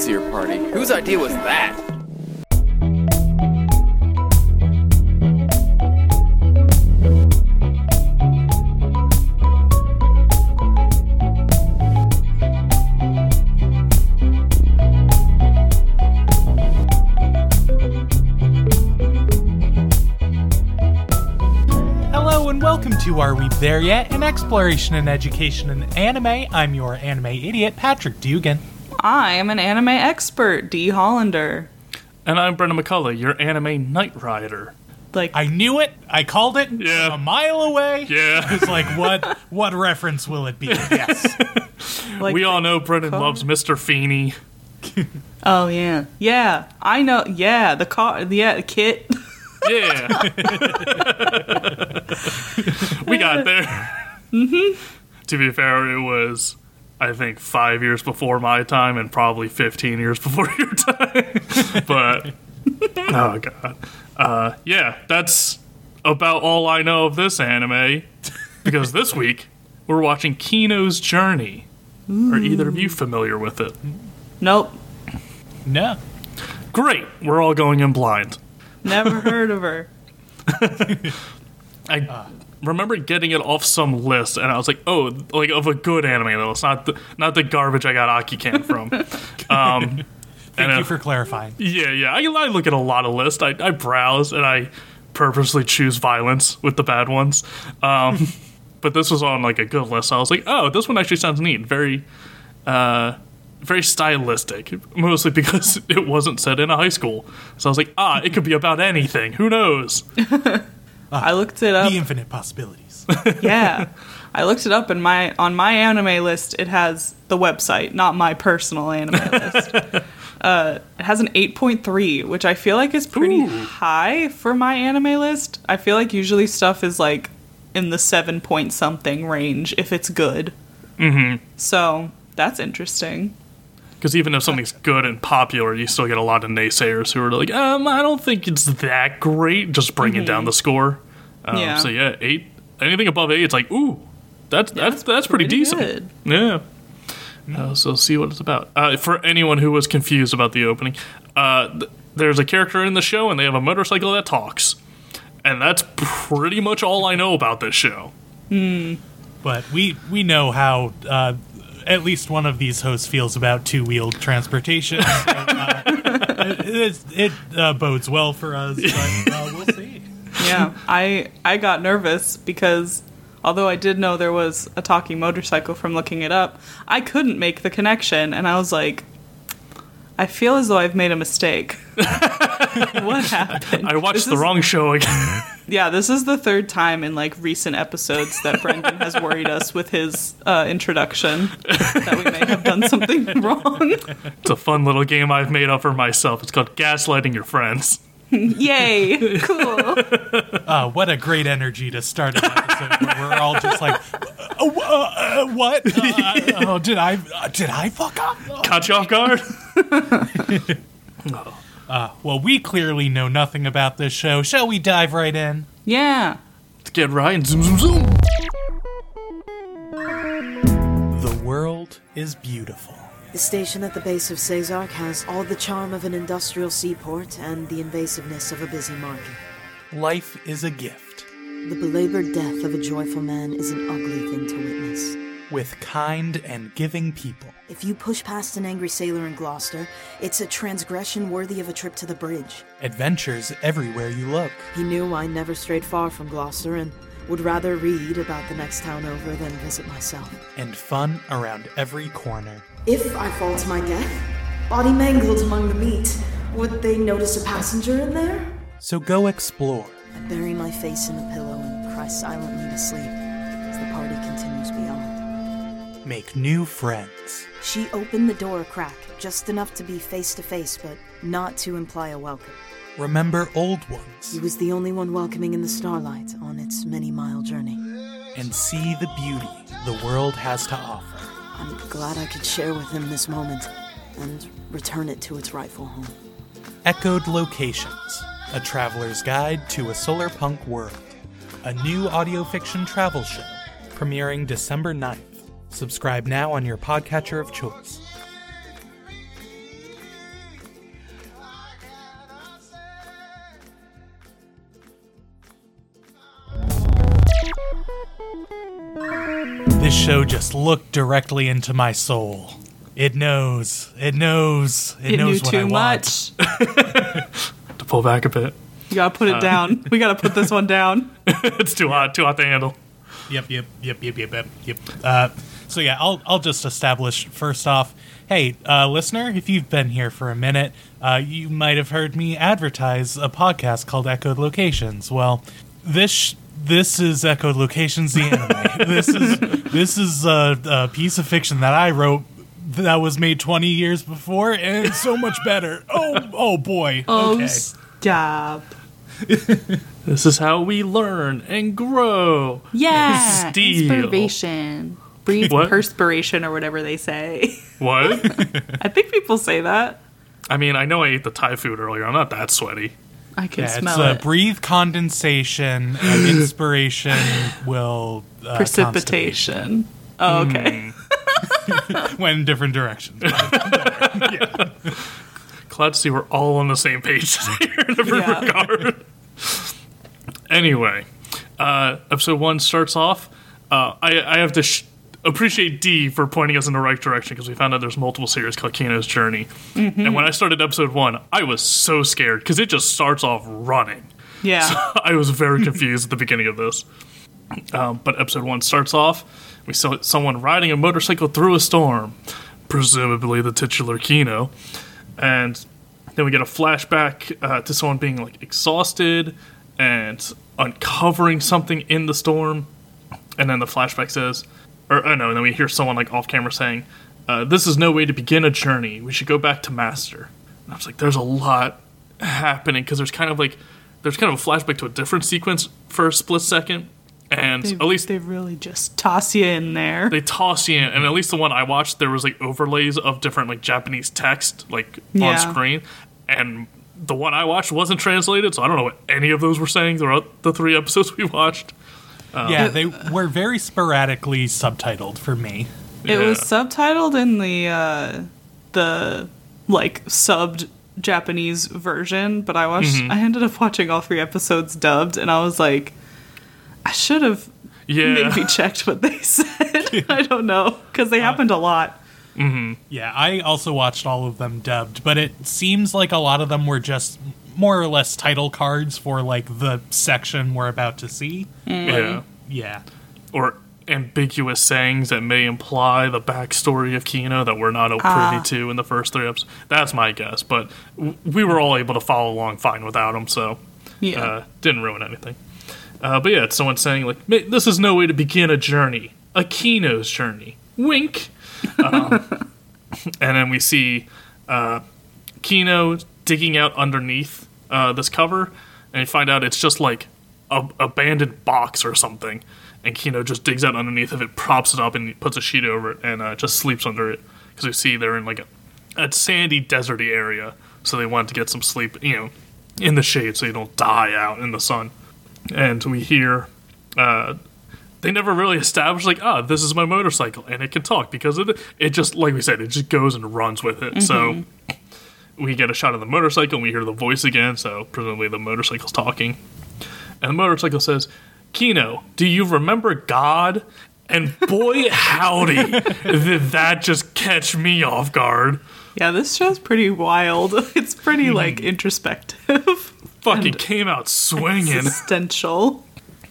sightseer party. Whose idea was that? Hello and welcome to Are We There Yet? An exploration and education in anime. I'm your anime idiot, Patrick Dugan. I am an anime expert, D. Hollander. And I'm Brendan McCullough, your anime Knight Rider. Like, I knew it. I called it Yeah. a mile away. Yeah. It's like what what reference will it be? Yes. like we all know Brendan car- loves Mr. Feeney. Oh yeah, yeah. I know. Yeah, the car. Yeah, the KITT. Yeah. we got there. Mm-hmm. To be fair, it was, I think, five years before my time and probably 15 years before your time. but, oh, God. Uh, yeah, that's about all I know of this anime. Because this week, we're watching Kino's Journey. Are either of you familiar with it? nope. no. Great. We're all going in blind. Never heard of her. I remember getting it off some list, and I was like, "Oh, like of a good anime though. It's not the not the garbage I got Akikan from." um, Thank you uh, for clarifying. yeah, yeah. I, I look at a lot of lists. I, I browse and I purposely choose violence with the bad ones. Um, but this was on like a good list. So I was like, "Oh, this one actually sounds neat. Very." Uh, very stylistic, mostly because it wasn't set in a high school. So I was like, ah, it could be about anything. Who knows? I looked it up. The infinite possibilities. yeah, I looked it up, and my on my anime list it has the website, not my personal anime list. Uh, it has an 8.3, which I feel like is pretty Ooh. high for my anime list. I feel like usually stuff is like in the seven point something range if it's good. Mm-hmm. So that's interesting. Because even if something's good and popular, you still get a lot of naysayers who are like, um, I don't think it's that great, just bringing down the score. Um, Yeah. So yeah, eight. Anything above eight, it's like, ooh, that's that's that's pretty, pretty decent. good. Yeah. Uh, so see what it's about. Uh, for anyone who was confused about the opening, uh, th- there's a character in the show, and they have a motorcycle that talks, and that's pretty much all I know about this show. but we we know how uh, at least one of these hosts feels about two wheeled transportation. So, uh, it it, it uh, bodes well for us, but uh, we'll see. yeah, I I got nervous because although I did know there was a talking motorcycle from looking it up, I couldn't make the connection, and I was like, I feel as though I've made a mistake. what happened? I watched This the is- wrong show again. Yeah, this is the third time in like recent episodes that Brendan has worried us with his uh, introduction that we may have done something wrong. it's a fun little game I've made up for myself. It's called gaslighting your friends. Yay! Cool. Uh, what a great energy to start an episode where we're all just like, "Oh, uh, uh, what? Uh, oh, did I uh, did I fuck up? Oh. Caught you off guard. Uh, well, we clearly know nothing about this show. Shall we dive right in? Yeah. Let's get right and zoom zoom zoom. The world is beautiful. The station at the base of Cesark has all the charm of an industrial seaport and the invasiveness of a busy market. Life is a gift The belabored death of a joyful man is an ugly thing to witness. With kind and giving people. If you push past an angry sailor in Gloucester, it's a transgression worthy of a trip to the bridge. Adventures everywhere you look. He knew I never strayed far from Gloucester and would rather read about the next town over than visit myself. And fun around every corner. If I fall to my death, body mangled among the meat, would they notice a passenger in there? So go explore. I bury my face in a pillow and cry silently to sleep as the party continues beyond. Make new friends. She opened the door a crack, just enough to be face to face, but not to imply a welcome. Remember old ones. He was the only one welcoming in the starlight on its many mile journey. and see the beauty the world has to offer. I'm glad I could share with him this moment and return it to its rightful home. Echoed Locations, a traveler's guide to a solar punk world. A new audio fiction travel show, premiering December 9th. Subscribe now on your podcatcher of choice. This show just looked directly into my soul. It knows. It knows. It, it knows knew too much. to pull back a bit. You gotta put it uh, down. We gotta put this one down. it's too hot. Too hot to handle. Yep. Yep. Yep. Yep. Yep. Yep. Yep. Uh, so yeah, I'll I'll just establish first off. Hey, uh, listener, if you've been here for a minute, uh, you might have heard me advertise a podcast called Echoed Locations. Well, this sh- this is Echoed Locations, the anime. this is this is a, a piece of fiction that I wrote that was made 20 years before, and it's so much better. Oh, oh boy. Oh, okay. stop. This is how we learn and grow. Yeah. Steel. Inspiration. Breathe What? perspiration or whatever they say. What? I think people say that. I mean, I know I ate the Thai food earlier. I'm not that sweaty. I can Yeah, it's smell uh, it. breathe condensation and inspiration will uh, Precipitation. Oh, okay. constipate. went in different directions. Glad to see we're all on the same page today in every Yeah. regard. anyway, uh, episode one starts off. Uh, I, I have to sh- appreciate D for pointing us in the right direction because we found out there's multiple series called Kino's Journey. And when I started episode one, I was so scared because it just starts off running. Yeah. I was very confused at the beginning of this. Um, but episode one starts off. We saw someone riding a motorcycle through a storm, presumably the titular Kino, and then we get a flashback uh, to someone being like exhausted and uncovering something in the storm, and then the flashback says, or oh no, and then we hear someone like off camera saying, uh, "This is no way to begin a journey. We should go back to Master." And I was like, "There's a lot happening because there's kind of like there's kind of a flashback to a different sequence for a split second, and They, at least they really just toss you in there. they toss you in, and at least the one I watched, there was like overlays of different like Japanese text like Yeah. on screen, and the one I watched wasn't translated, so I don't know what any of those were saying throughout the three episodes we watched. Yeah, they were very sporadically subtitled for me. It was subtitled in the uh, the like subbed Japanese version, but I watched. Mm-hmm. I ended up watching all three episodes dubbed, and I was like, I should have Yeah, maybe checked what they said. I don't know because they happened a lot. Yeah, I also watched all of them dubbed, but it seems like a lot of them were just more or less title cards for like the section we're about to see. yeah, Yeah. or ambiguous sayings that may imply the backstory of Kino that we're not privy to in the first three episodes. That's my guess, but w- we were all able to follow along fine without them, so Yeah, uh, didn't ruin anything. Uh, but yeah, it's someone saying like, "Ma- "This is no way to begin a journey, a Kino's journey." Wink. Um, and then we see uh, Kino digging out underneath uh, this cover, and you find out it's just like a abandoned box or something. And Kino just digs out underneath of it, props it up, and puts a sheet over it, and uh, just sleeps under it. Because we see they're in like a, a sandy, deserty area, so they want to get some sleep, you know, in the shade, so you don't die out in the sun. And we hear uh, they never really established like, ah, this is my motorcycle and it can talk because it it just like we said, it just goes and runs with it. So we get a shot of the motorcycle and we hear the voice again, so presumably the motorcycle's talking. And the motorcycle says, Kino, do you remember God? And boy howdy, did that just catch me off guard. yeah. This show's pretty wild. It's pretty Hmm. like introspective, Fucking came out swinging. existential.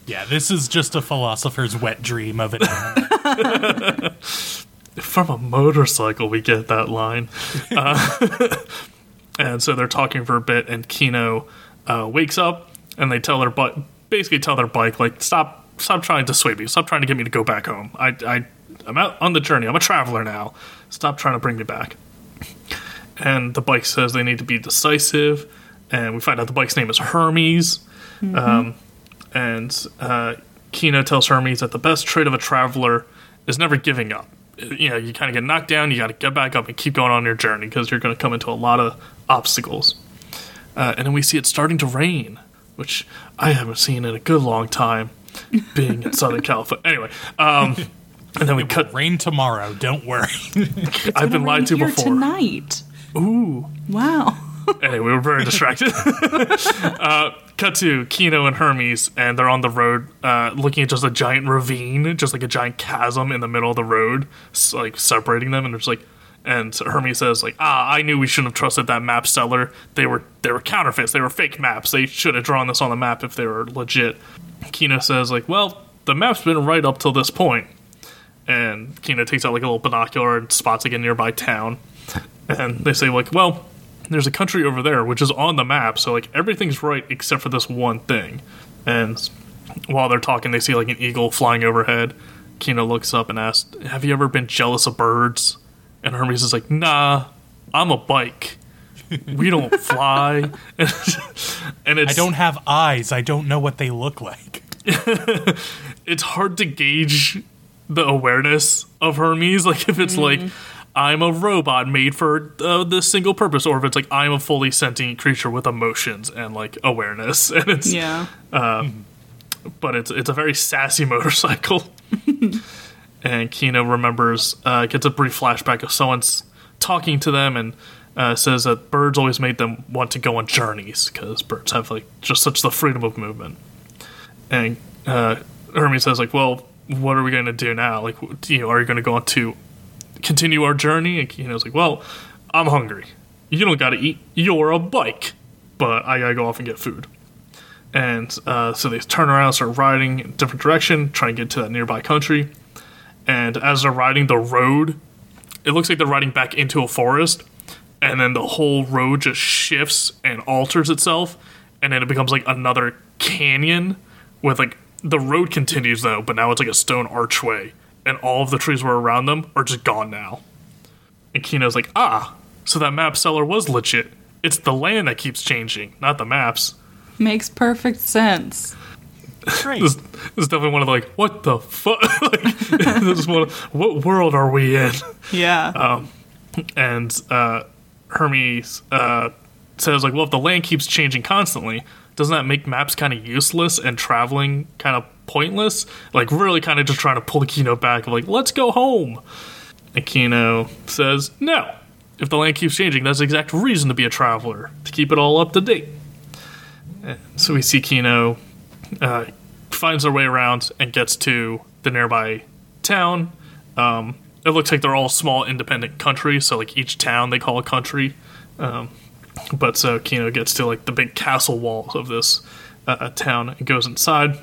Yeah, this is just a philosopher's wet dream of an anime. from a motorcycle we get that line uh, and so they're talking for a bit and kino uh, wakes up and they tell their bike basically tell their bike like stop stop trying to sway me. Stop trying to get me to go back home. I, I i'm out on the journey. I'm a traveler now. Stop trying to bring me back. And the bike says they need to be decisive and we find out the bike's name is hermes. Um, and uh, Kino tells Hermes that the best trait of a traveler is never giving up. You know, you kind of get knocked down, you got to get back up and keep going on your journey because you're going to come into a lot of obstacles. Uh, and then we see it starting to rain, which I haven't seen in a good long time, being in Southern California. Anyway, um, and then we cut. Rain tomorrow, don't worry. I've been lied to Here before. tonight. Ooh. Wow. anyway, we were very distracted. uh, cut to Kino and Hermes, and they're on the road, uh, looking at just a giant ravine, just like a giant chasm in the middle of the road, like separating them. And there's like, and Hermes says like, ah, I knew we shouldn't have trusted that map seller. They were they were counterfeits. They were fake maps. They should have drawn this on the map if they were legit. Kino says like, well, the map's been right up till this point. And Kino takes out like a little binocular and spots like a nearby town. And they say like, well, there's a country over there which is on the map, so like everything's right except for this one thing. And while they're talking, they see like an eagle flying overhead. Kino looks up and asks, "Have you ever been jealous of birds?" And Hermes is like, "Nah, I'm a bike. We don't fly." and it's I don't have eyes. I don't know what they look like. it's hard to gauge the awareness of Hermes. Like if it's like I'm a robot made for uh, this single purpose, or if it's like I'm a fully sentient creature with emotions and like awareness, and it's Yeah. but it's it's a very sassy motorcycle. And Kino remembers, uh, gets a brief flashback of someone's talking to them and uh, says that birds always made them want to go on journeys because birds have like just such the freedom of movement. And uh, Hermes says like, well, what are we going to do now? Like, you know, are you going to go on to continue our journey? And Kino's like, well, I'm hungry. You don't got to eat. You're a bike, but I gotta go off and get food and uh, so they turn around, start riding in a different direction, trying to get to that nearby country. And as they're riding the road, it looks like they're riding back into a forest, and then the whole road just shifts and alters itself, and then it becomes like another canyon with like the road continues though, but now it's like a stone archway, and all of the trees were around them are just gone now. And Kino's like, ah, so that map seller was legit. It's the land that keeps changing, not the maps. Makes perfect sense. Great. This, this is definitely one of the like, what the fuck? like, this is one. Of, what world are we in? Yeah. And uh, Hermes uh, says like, well, if the land keeps changing constantly, doesn't that make maps kind of useless and traveling kind of pointless? Like, really, kind of just trying to pull the Kino back of like, let's go home. And Kino says, no. If the land keeps changing, that's the exact reason to be a traveler to keep it all up to date. And so we see Kino uh, finds their way around and gets to the nearby town. Um, it looks like they're all small independent countries, so like each town they call a country. Um, but so Kino gets to like the big castle walls of this uh, town and goes inside,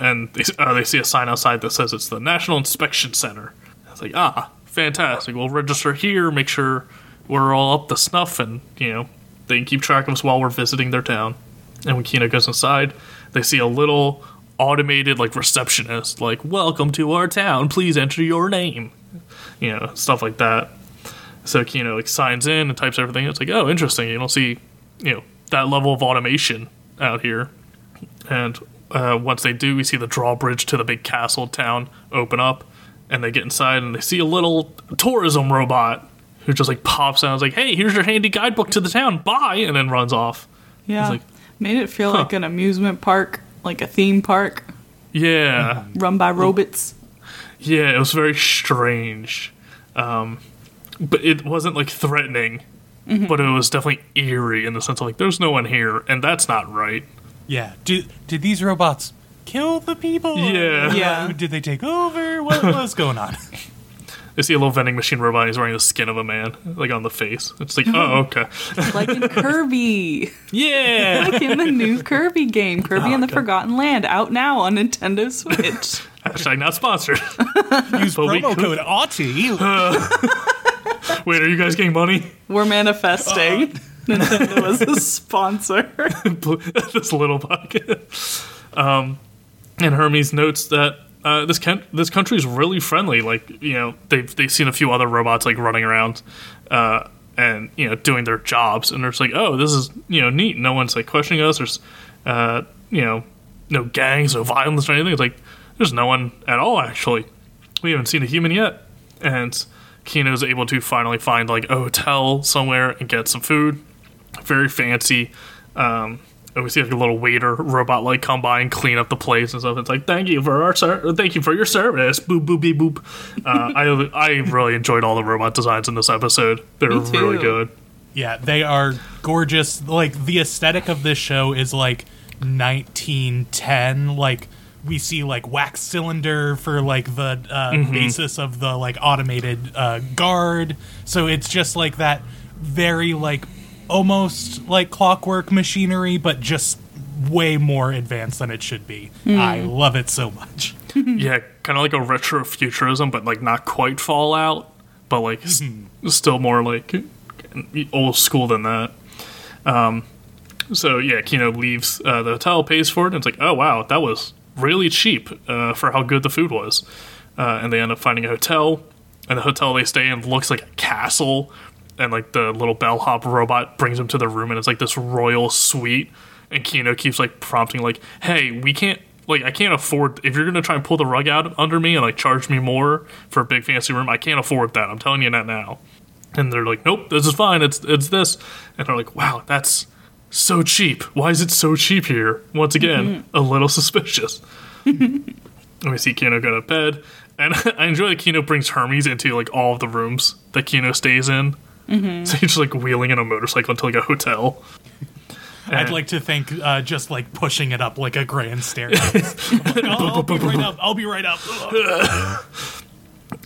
and they, uh, they see a sign outside that says it's the National Inspection Center. It's like ah, fantastic. We'll register here, make sure we're all up to snuff, and you know they can keep track of us while we're visiting their town. And when Kino goes inside, they see a little automated like receptionist, like "Welcome to our town. Please enter your name." You know, stuff like that. So Kino like signs in and types everything. It's like, oh, interesting. You don't see, you know, that level of automation out here. And uh, once they do, we see the drawbridge to the big castle town open up, and they get inside and they see a little tourism robot who just like pops out. and is like, hey, here's your handy guidebook to the town. Bye, and then runs off. yeah. like- Made it feel like an amusement park, like a theme park Yeah. run by robots. Yeah, it was very strange. Um, but it wasn't like threatening, but it was definitely eerie in the sense of like, there's no one here, and that's not right. Yeah. Did did these robots kill the people? Yeah. Or Yeah. Did they take over? What was going on? They see a little vending machine robot, he's wearing the skin of a man, like on the face. It's like, oh, okay. like in Kirby. Yeah! Like in the new Kirby game, Kirby and the okay. Forgotten Land, out now on Nintendo Switch. Hashtag not sponsored. Use But we promo could- code AUTI. Wait, are you guys getting money? We're manifesting. Nintendo was a sponsor. this little pocket. Um, and Hermes notes that uh, this can- this country is really friendly. Like you know, they've they've seen a few other robots like running around, uh, and you know, doing their jobs, and they're just like, oh, this is you know neat. No one's like questioning us. There's uh, you know, no gangs, no violence or anything. It's like there's no one at all actually. We haven't seen a human yet, and Kino's able to finally find like a hotel somewhere and get some food. Very fancy. Um, and we see like a little waiter robot like come by and clean up the place and stuff. It's like thank you for our ser- thank you for your service. Boop boop beep boop. Uh, I I really enjoyed all the robot designs in this episode. They're really good. Yeah, they are gorgeous. Like the aesthetic of this show is like 1910 like we see like wax cylinder for like the uh, basis of the like automated uh, guard so it's just like that very like almost like clockwork machinery but just way more advanced than it should be i love it so much yeah, kind of like a retro futurism, but like not quite Fallout, but like s- still more like old school than that. Um, so yeah, Kino leaves uh, the hotel, pays for it, and it's like, oh wow, that was really cheap uh, for how good the food was. Uh, and they end up finding a hotel, and the hotel they stay in looks like a castle, and like the little bellhop robot brings him to the room, and it's like this royal suite. And Kino keeps like prompting, like, "Hey, we can't." Like I can't afford if you're gonna try and pull the rug out under me and like charge me more for a big fancy room. I can't afford that. I'm telling you that now. And they're like, nope, this is fine. It's it's this. And they're like, wow, that's so cheap. Why is it so cheap here? Once again, a little suspicious. and we see Kino go to bed, and I enjoy that Kino brings Hermes into like all of the rooms that Kino stays in. So he's just like wheeling in a motorcycle into like a hotel. I'd like to think uh, just like pushing it up like a grand staircase. Like, "Oh, I'll be right up. I'll be right up.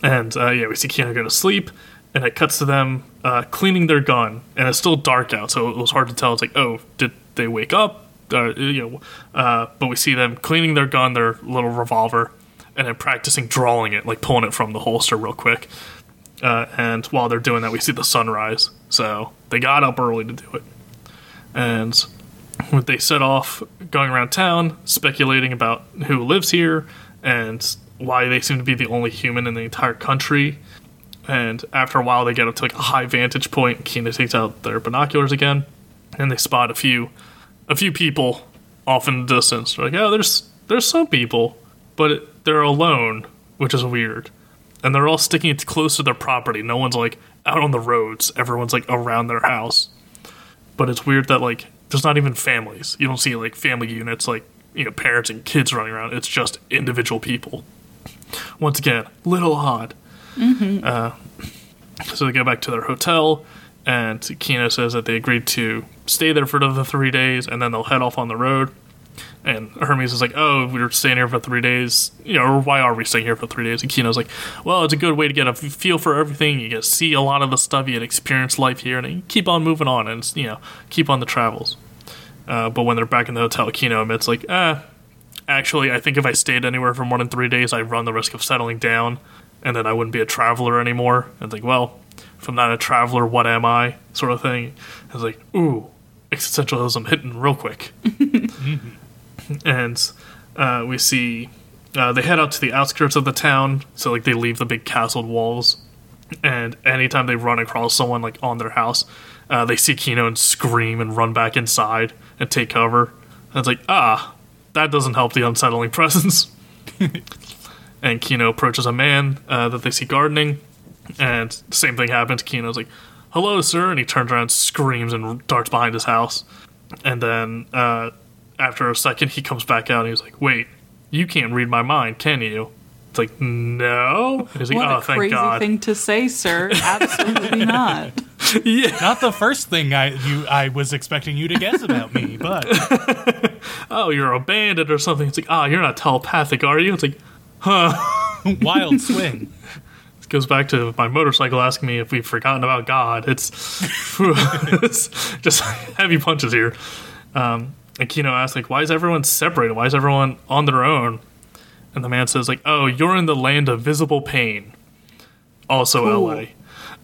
And uh, yeah, we see Kino go to sleep, and it cuts to them uh, cleaning their gun, and it's still dark out, so it was hard to tell. It's like, oh, did they wake up? Uh, you know, uh, but we see them cleaning their gun, their little revolver, and then practicing drawing it, like pulling it from the holster real quick. Uh, and while they're doing that, we see the sunrise. So they got up early to do it, and they set off going around town speculating about who lives here and why they seem to be the only human in the entire country. And after a while, they get up to like a high vantage point. Kino takes out their binoculars again, and they spot a few, a few people off in the distance. They're like, oh, there's there's some people, but they're alone, which is weird. And they're all sticking it close to their property. No one's like out on the roads. Everyone's like around their house but it's weird that like there's not even families. You don't see like family units like you know parents and kids running around. It's just individual people. Once again, little odd. Uh, so they go back to their hotel, and Kino says that they agreed to stay there for the three days, and then they'll head off on the road. And Hermes is like, "Oh, we were staying here for three days. You know, why are we staying here for three days?" And Kino's like, "Well, it's a good way to get a feel for everything. You get to see a lot of the stuff. You get experience life here, and keep on moving on, and you know, keep on the travels." Uh, but when they're back in the hotel, Kino admits like, "Ah, actually, I think if I stayed anywhere for more than three days, I'd run the risk of settling down, and then I wouldn't be a traveler anymore." And it's like, well, if I'm not a traveler, what am I? Sort of thing. I was like, ooh, existentialism hitting real quick. and uh, we see uh, they head out to the outskirts of the town, so like they leave the big castled walls. And anytime they run across someone like on their house, uh, they see Kino and scream and run back inside and take cover. And it's like, ah, that doesn't help the unsettling presence. and Kino approaches a man uh, that they see gardening, and the same thing happens. Kino's like, "Hello, sir," and he turns around, screams, and darts behind his house. And then uh, after a second, he comes back out, and he's like, "Wait, you can't read my mind, can you?" It's like, "No." And he's like, What "Oh, a thank crazy God." thing to say, sir. Absolutely not. yeah. Not the first thing I you I was expecting you to guess about me, but Oh, you're a bandit or something. It's like, ah, you're not telepathic, are you? It's like, huh? wild swing. it goes back to my motorcycle asking me if we've forgotten about God. It's, it's just heavy punches here. Um, and Kino asks, like, why is everyone separated? Why is everyone on their own? And the man says, like, oh, you're in the land of visible pain. Also Cool. LA.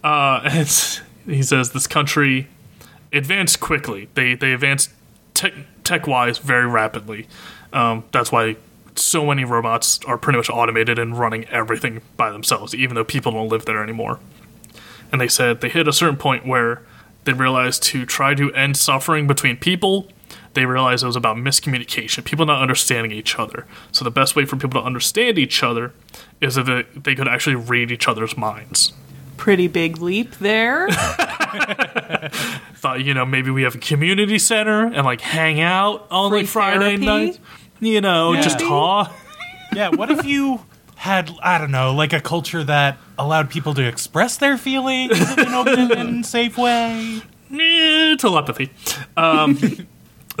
Uh, and he says this country advanced quickly. They they advanced tech tech wise very rapidly. Um, that's why so many robots are pretty much automated and running everything by themselves, even though people don't live there anymore. And they said they hit a certain point where they realized to try to end suffering between people, they realized it was about miscommunication, people not understanding each other. So the best way for people to understand each other is if they, they could actually read each other's minds. Pretty big leap there. thought you know maybe we have a community center and like hang out on Free like Friday therapy? nights. You know, just talk. Yeah, what if you had I don't know, like a culture that allowed people to express their feelings in an open and safe way? Eh, telepathy. Um,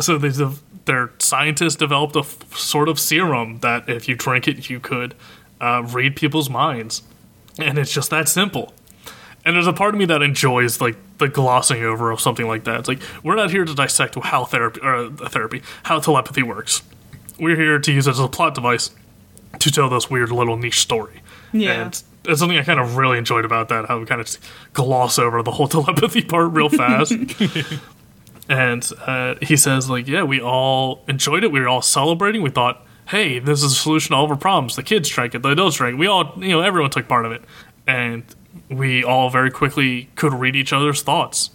so their scientists developed a f- sort of serum that if you drink it, you could uh, read people's minds, and it's just that simple. And there's a part of me that enjoys like the glossing over of something like that. It's like we're not here to dissect how therapy or uh, therapy, how telepathy works. We're here to use it as a plot device to tell this weird little niche story. Yeah. And it's something I kind of really enjoyed about that, how we kind of gloss over the whole telepathy part real fast. and uh, he says, like, yeah, we all enjoyed it. We were all celebrating. We thought, hey, this is a solution to all of our problems. The kids drank it, the adults drank it. We all, you know, everyone took part of it. And we all very quickly could read each other's thoughts.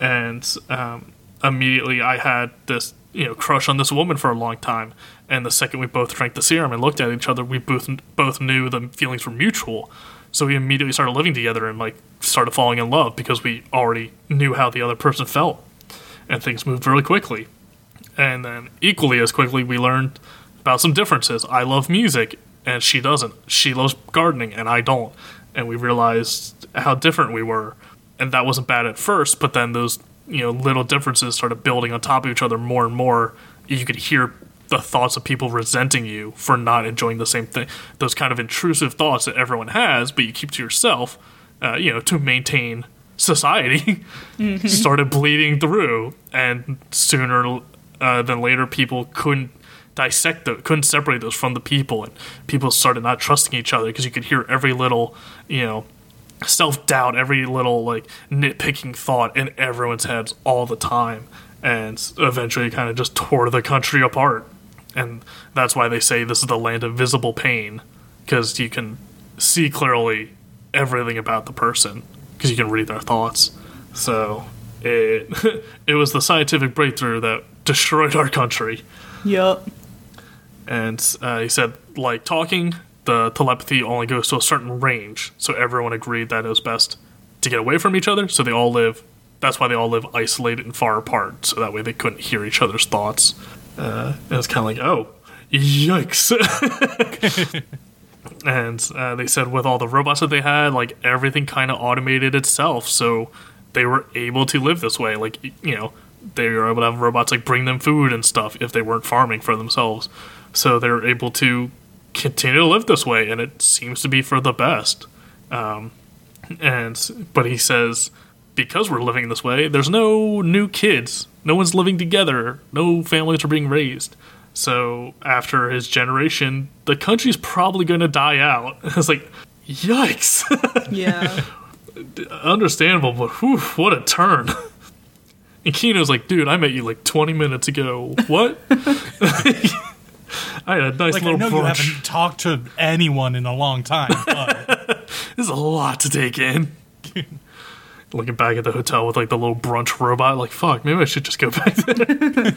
And um, immediately I had this, you know, crush on this woman for a long time. And the second we both drank the serum and looked at each other, we both both knew the feelings were mutual. So we immediately started living together and like started falling in love because we already knew how the other person felt, and things moved really quickly. And then equally as quickly, we learned about some differences. I love music and she doesn't. She loves gardening and I don't. And we realized how different we were. And that wasn't bad at first, but then those, you know, little differences started building on top of each other more and more. You could hear the thoughts of people resenting you for not enjoying the same thing. Those kind of intrusive thoughts that everyone has, but you keep to yourself, uh, you know, to maintain society, started bleeding through. And sooner uh, than later, people couldn't dissect those, couldn't separate those from the people. And people started not trusting each other because you could hear every little, you know, self doubt, every little like nitpicking thought in everyone's heads all the time. And eventually kind of just tore the country apart. And that's why they say this is the land of visible pain because you can see clearly everything about the person because you can read their thoughts. So it it was the scientific breakthrough that destroyed our country. Yup. And uh, he said, like talking, the telepathy only goes to a certain range. So everyone agreed that it was best to get away from each other. So they all live. That's why they all live isolated and far apart. So that way they couldn't hear each other's thoughts. Uh, and it's kind of like, oh, yikes. and uh, they said with all the robots that they had, like everything kind of automated itself. So they were able to live this way. Like, you know, they were able to have robots like bring them food and stuff if they weren't farming for themselves. So they were able to continue to live this way, and it seems to be for the best. Um, and but he says because we're living this way, there's no new kids. No one's living together. No families are being raised. So after his generation, the country's probably going to die out. It's like, yikes. Yeah. Understandable, but whew, what a turn. And Kino's like, dude, I met you like 20 minutes ago. What? I had a nice Like I little know you haven't talked to anyone in a long time, but This is a lot to take in. Looking back at the hotel with like the little brunch robot, like fuck, maybe I should just go back there.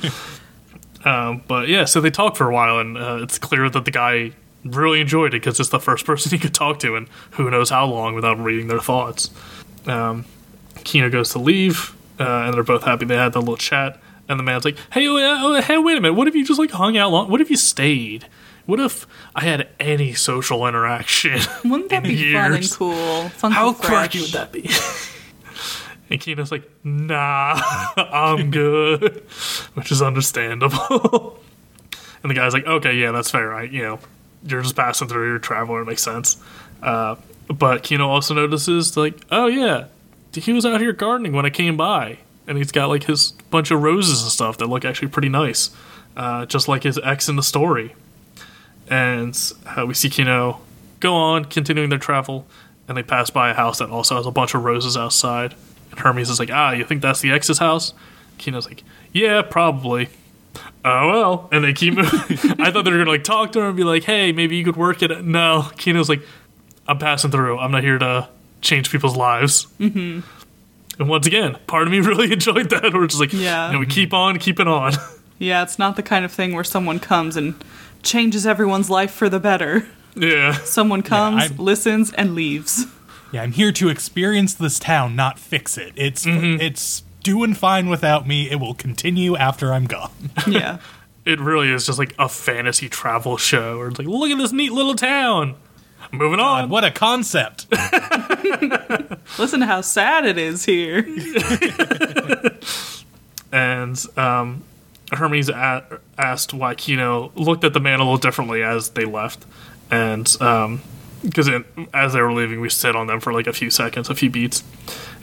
Um, but yeah, so they talk for a while, and uh, it's clear that the guy really enjoyed it because it's the first person he could talk to, and who knows how long without reading their thoughts. Um, Kino goes to leave, uh, and they're both happy they had the little chat. And the man's like, "Hey, uh, uh, hey, wait a minute. What if you just like hung out long? What if you stayed? What if I had any social interaction?" Wouldn't that be fun and cool? Fun How and fresh. would that be? and Kino's like, nah, I'm good, which is understandable. and the guy's like, okay, yeah, that's fair. I, you know, you're just passing through, you're traveling, it makes sense. Uh, but Kino also notices, like, oh yeah, he was out here gardening when I came by, and he's got like his bunch of roses and stuff that look actually pretty nice, uh, just like his ex in the story and uh, we see Kino go on, continuing their travel, and they pass by a house that also has a bunch of roses outside. And Hermes is like, "Ah, you think that's the ex's house?" Kino's like, "Yeah, probably." Oh well, and they keep moving. I thought they were gonna like talk to him and be like, "Hey, maybe you could work it." No, Kino's like, "I'm passing through. I'm not here to change people's lives." Mm-hmm. And once again, part of me really enjoyed that. We're just like, Yeah. you know, we keep on keeping on. Yeah, it's not the kind of thing where someone comes and changes everyone's life for the better. yeah. Someone comes, I'm- listens, and leaves. Yeah, I'm here to experience this town, not fix it. It's Mm-hmm. it's doing fine without me. It will continue after I'm gone. Yeah. it really is just like a fantasy travel show. Or it's like, look at this neat little town. Moving on. God, what a concept! Listen to how sad it is here. And um, Hermes a- asked why Kino looked at the man a little differently as they left, and because as they were leaving, we sit on them for like a few seconds, a few beats.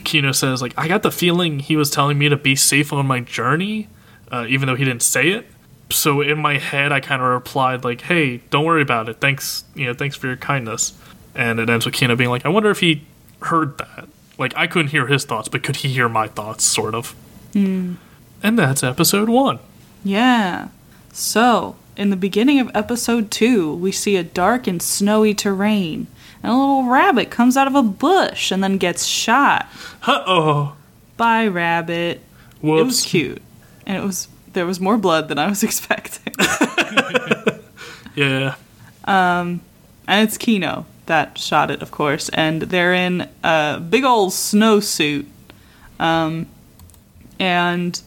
Kino says like, "I got the feeling he was telling me to be safe on my journey, uh, even though he didn't say it." So in my head, I kind of replied like, "Hey, don't worry about it. Thanks, you know, thanks for your kindness." And it ends with Kino being like, "I wonder if he heard that. Like, I couldn't hear his thoughts, but could he hear my thoughts? Sort of." And that's episode one. Yeah. So, in the beginning of episode two, we see a dark and snowy terrain, and a little rabbit comes out of a bush and then gets shot Uh oh. by rabbit. Whoops. It was cute, and it was there was more blood than I was expecting, Yeah. Um and it's Kino that shot it, of course, and they're in a big old snowsuit, um, and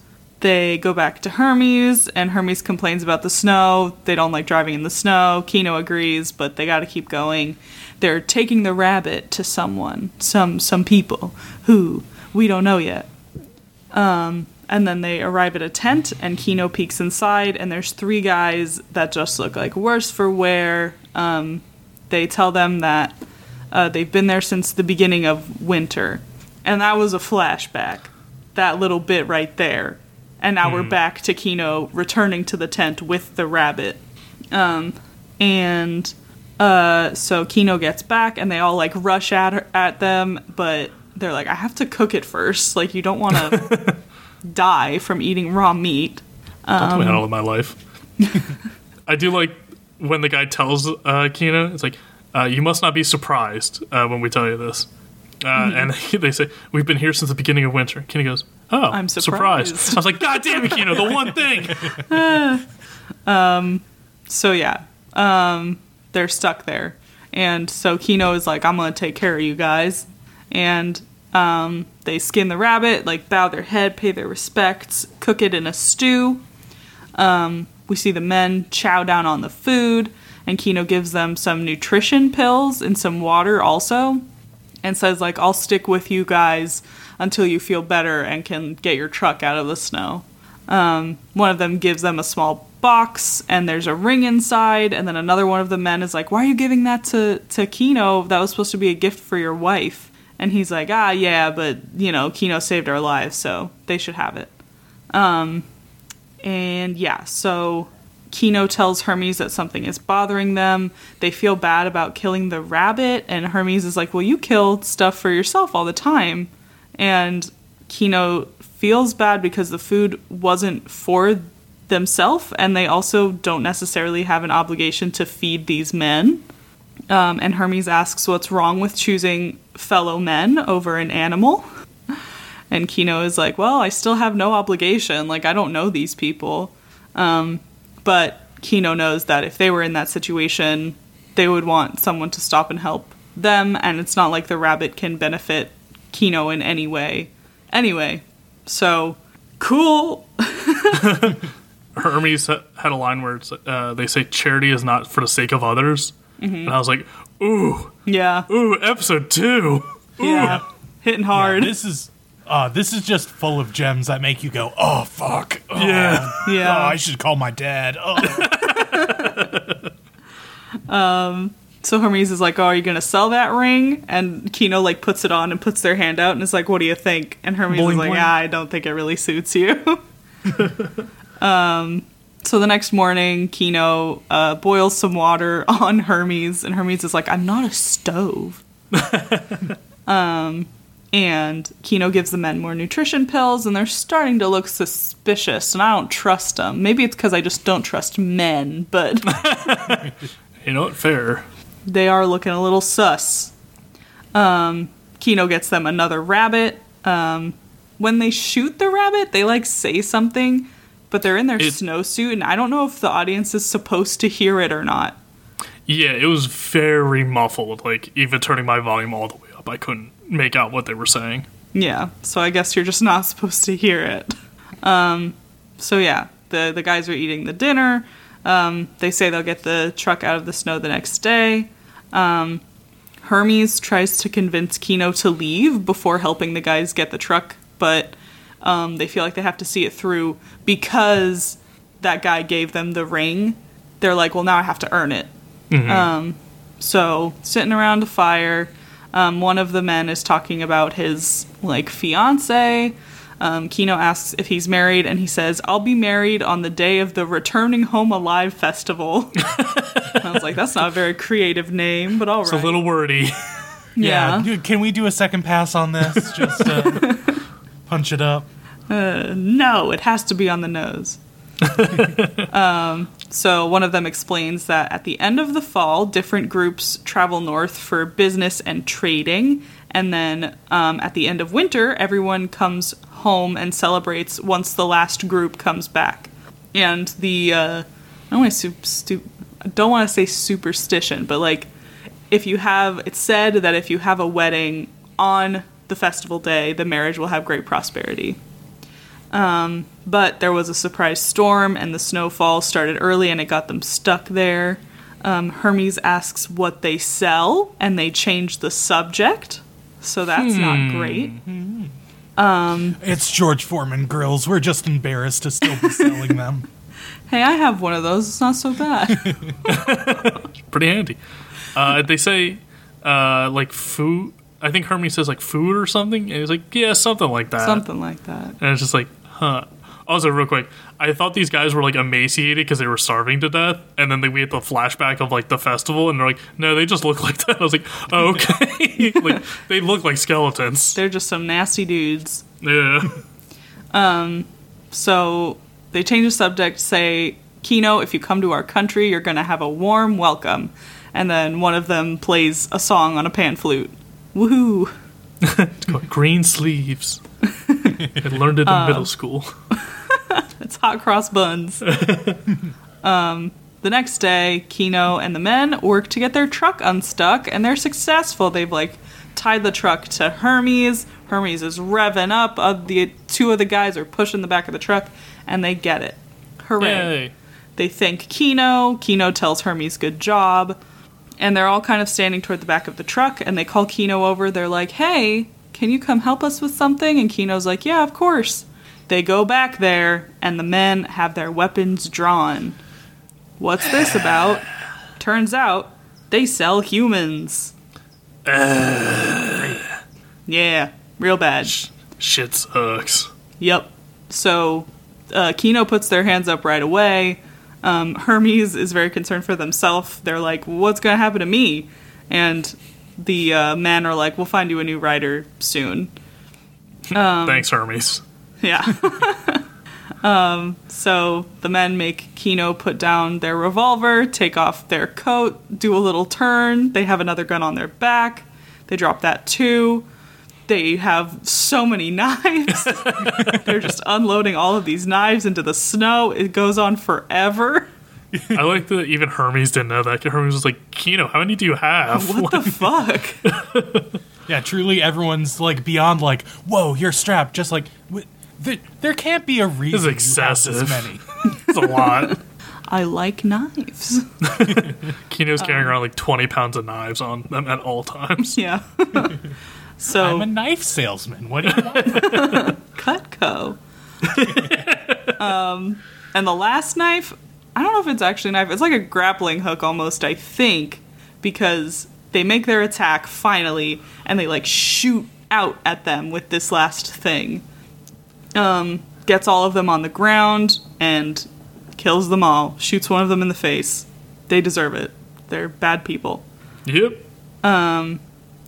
they go back to Hermes, and Hermes complains about the snow. They don't like driving in the snow. Kino agrees, but they got to keep going. They're taking the rabbit to someone, some some people who we don't know yet. Um, and then they arrive at a tent, and Kino peeks inside, and there's three guys that just look like worse for wear. Um, they tell them that uh, they've been there since the beginning of winter, and that was a flashback. That little bit right there, and now we're back to Kino returning to the tent with the rabbit. Um, and uh, so Kino gets back, and they all like rush at her, at them, but they're like, "I have to cook it first. Like, you don't want to die from eating raw meat." That's the handle of my life. I do like when the guy tells uh, Kino, it's like, uh, you must not be surprised uh, when we tell you this. Uh, And they say, we've been here since the beginning of winter. Kino goes, oh, I'm surprised." I was like, God damn it, Kino, the one thing. So yeah, um, they're stuck there, and so Kino is like, "I'm gonna take care of you guys," and um, they skin the rabbit, like bow their head, pay their respects, cook it in a stew. Um, we see the men chow down on the food, and Kino gives them some nutrition pills and some water also, and says like, "I'll stick with you guys until you feel better and can get your truck out of the snow." Um, one of them gives them a small box, and there's a ring inside. And then another one of the men is like, "Why are you giving that to to Kino? That was supposed to be a gift for your wife." And he's like, "Ah, yeah, but you know, Kino saved our lives, so they should have it." Um, and yeah, so Kino tells Hermes that something is bothering them. They feel bad about killing the rabbit, and Hermes is like, "Well, you kill stuff for yourself all the time." And Kino feels bad because the food wasn't for themselves, and they also don't necessarily have an obligation to feed these men. Um, and Hermes asks what's wrong with choosing fellow men over an animal. And Kino is like, Well, I still have no obligation. Like, I don't know these people. Um, but Kino knows that if they were in that situation, they would want someone to stop and help them. And it's not like the rabbit can benefit Kino in any way. Anyway, so cool. Hermes had a line where it's, uh, they say charity is not for the sake of others. And I was like, ooh, Yeah. ooh, episode two. Ooh. Yeah. Hitting hard. This is uh, this is just full of gems that make you go, oh fuck, oh, Yeah. Yeah. oh, I should call my dad. Oh. So Hermes is like, "Oh, are you gonna sell that ring?" And Kino like puts it on and puts their hand out and is like, "What do you think?" And Hermes Boing, is like, boing. "Yeah, I don't think it really suits you." um. So the next morning, Kino uh, boils some water on Hermes, and Hermes is like, "I'm not a stove." um. And Kino gives the men more nutrition pills, and they're starting to look suspicious, and I don't trust them. Maybe it's because I just don't trust men, but. You know what? Fair. They are looking a little sus. Um, Kino gets them another rabbit. Um, when they shoot the rabbit, they like say something, but they're in their It- snowsuit, and I don't know if the audience is supposed to hear it or not. Yeah, it was very muffled. Like, even turning my volume all the way up, I couldn't make out what they were saying. Yeah, so I guess you're just not supposed to hear it. Um, so yeah, the the guys are eating the dinner. Um, they say they'll get the truck out of the snow the next day. Um, Hermes tries to convince Kino to leave before helping the guys get the truck, but um, they feel like they have to see it through because that guy gave them the ring, they're like, well, now I have to earn it. Um, so sitting around a fire, um, one of the men is talking about his like fiance. Um, Kino asks if he's married, and he says, "I'll be married on the day of the Returning Home Alive festival." I was like, "That's not a very creative name, but all right." It's a little wordy. yeah. Dude, Can we do a second pass on this? Just uh, punch it up. Uh, no, it has to be on the nose. um, so one of them explains that at the end of the fall, different groups travel north for business and trading, and then um, at the end of winter, everyone comes home and celebrates once the last group comes back. And the uh, I don't want to stu- don't want to say superstition, but like if you have, it's said that if you have a wedding on the festival day, the marriage will have great prosperity. Um, but there was a surprise storm, and the snowfall started early, and it got them stuck there. Um, Hermes asks what they sell, and they change the subject, so that's not great. It's George Foreman grills. We're just embarrassed to still be selling them. Hey, I have one of those. It's not so bad. Pretty handy. Uh, they say uh, like food. I think Hermes says like food or something, and he's like, yeah, something like that. Something like that. And it's just like, huh. Also, real quick, I thought these guys were like emaciated because they were starving to death, and then they we get the flashback of like the festival, and they're like, no, they just look like that. I was like, oh, okay, like they look like skeletons. They're just some nasty dudes. Yeah, Um. So they change the subject, say, Kino, if you come to our country, you're going to have a warm welcome. And then one of them plays a song on a pan flute. Woohoo! Greensleeves. I learned it in middle school. It's hot cross buns. um, the next day, Kino and the men work to get their truck unstuck, and they're successful. They've like tied the truck to Hermes. Hermes is revving up. Uh, the two of the guys are pushing the back of the truck, and they get it. Hooray! Yay. They thank Kino. Kino tells Hermes good job. And they're all kind of standing toward the back of the truck and they call Kino over. They're like, hey, can you come help us with something? And Kino's like, yeah, of course. They go back there and the men have their weapons drawn. What's this about? Turns out they sell humans. yeah, real bad. Shit sucks. Yep. So uh, Kino puts their hands up right away. Um, Hermes is very concerned for themselves. They're like, "What's going to happen to me?" And the uh, men are like, "We'll find you a new rider soon." Thanks, Hermes. Yeah. um, so the men make Kino put down their revolver, take off their coat, do a little turn. They have another gun on their back. They drop that too. They have so many knives. They're just unloading all of these knives into the snow. It goes on forever. I like that even Hermes didn't know that. Hermes was like, Kino, how many do you have? What the fuck? Yeah, truly, everyone's like beyond like, whoa, you're strapped. Just like, w- there, there can't be a reason This is you have this many. It's a lot. I like knives. Kino's carrying um, around like 20 pounds of knives on them at all times. Yeah. So I'm a knife salesman. What do you want? Cutco. um, and the last knife, I don't know if it's actually a knife. It's like a grappling hook almost, I think, because they make their attack finally and they like shoot out at them with this last thing. Um, gets all of them on the ground and kills them all. Shoots one of them in the face. They deserve it. They're bad people. Yep.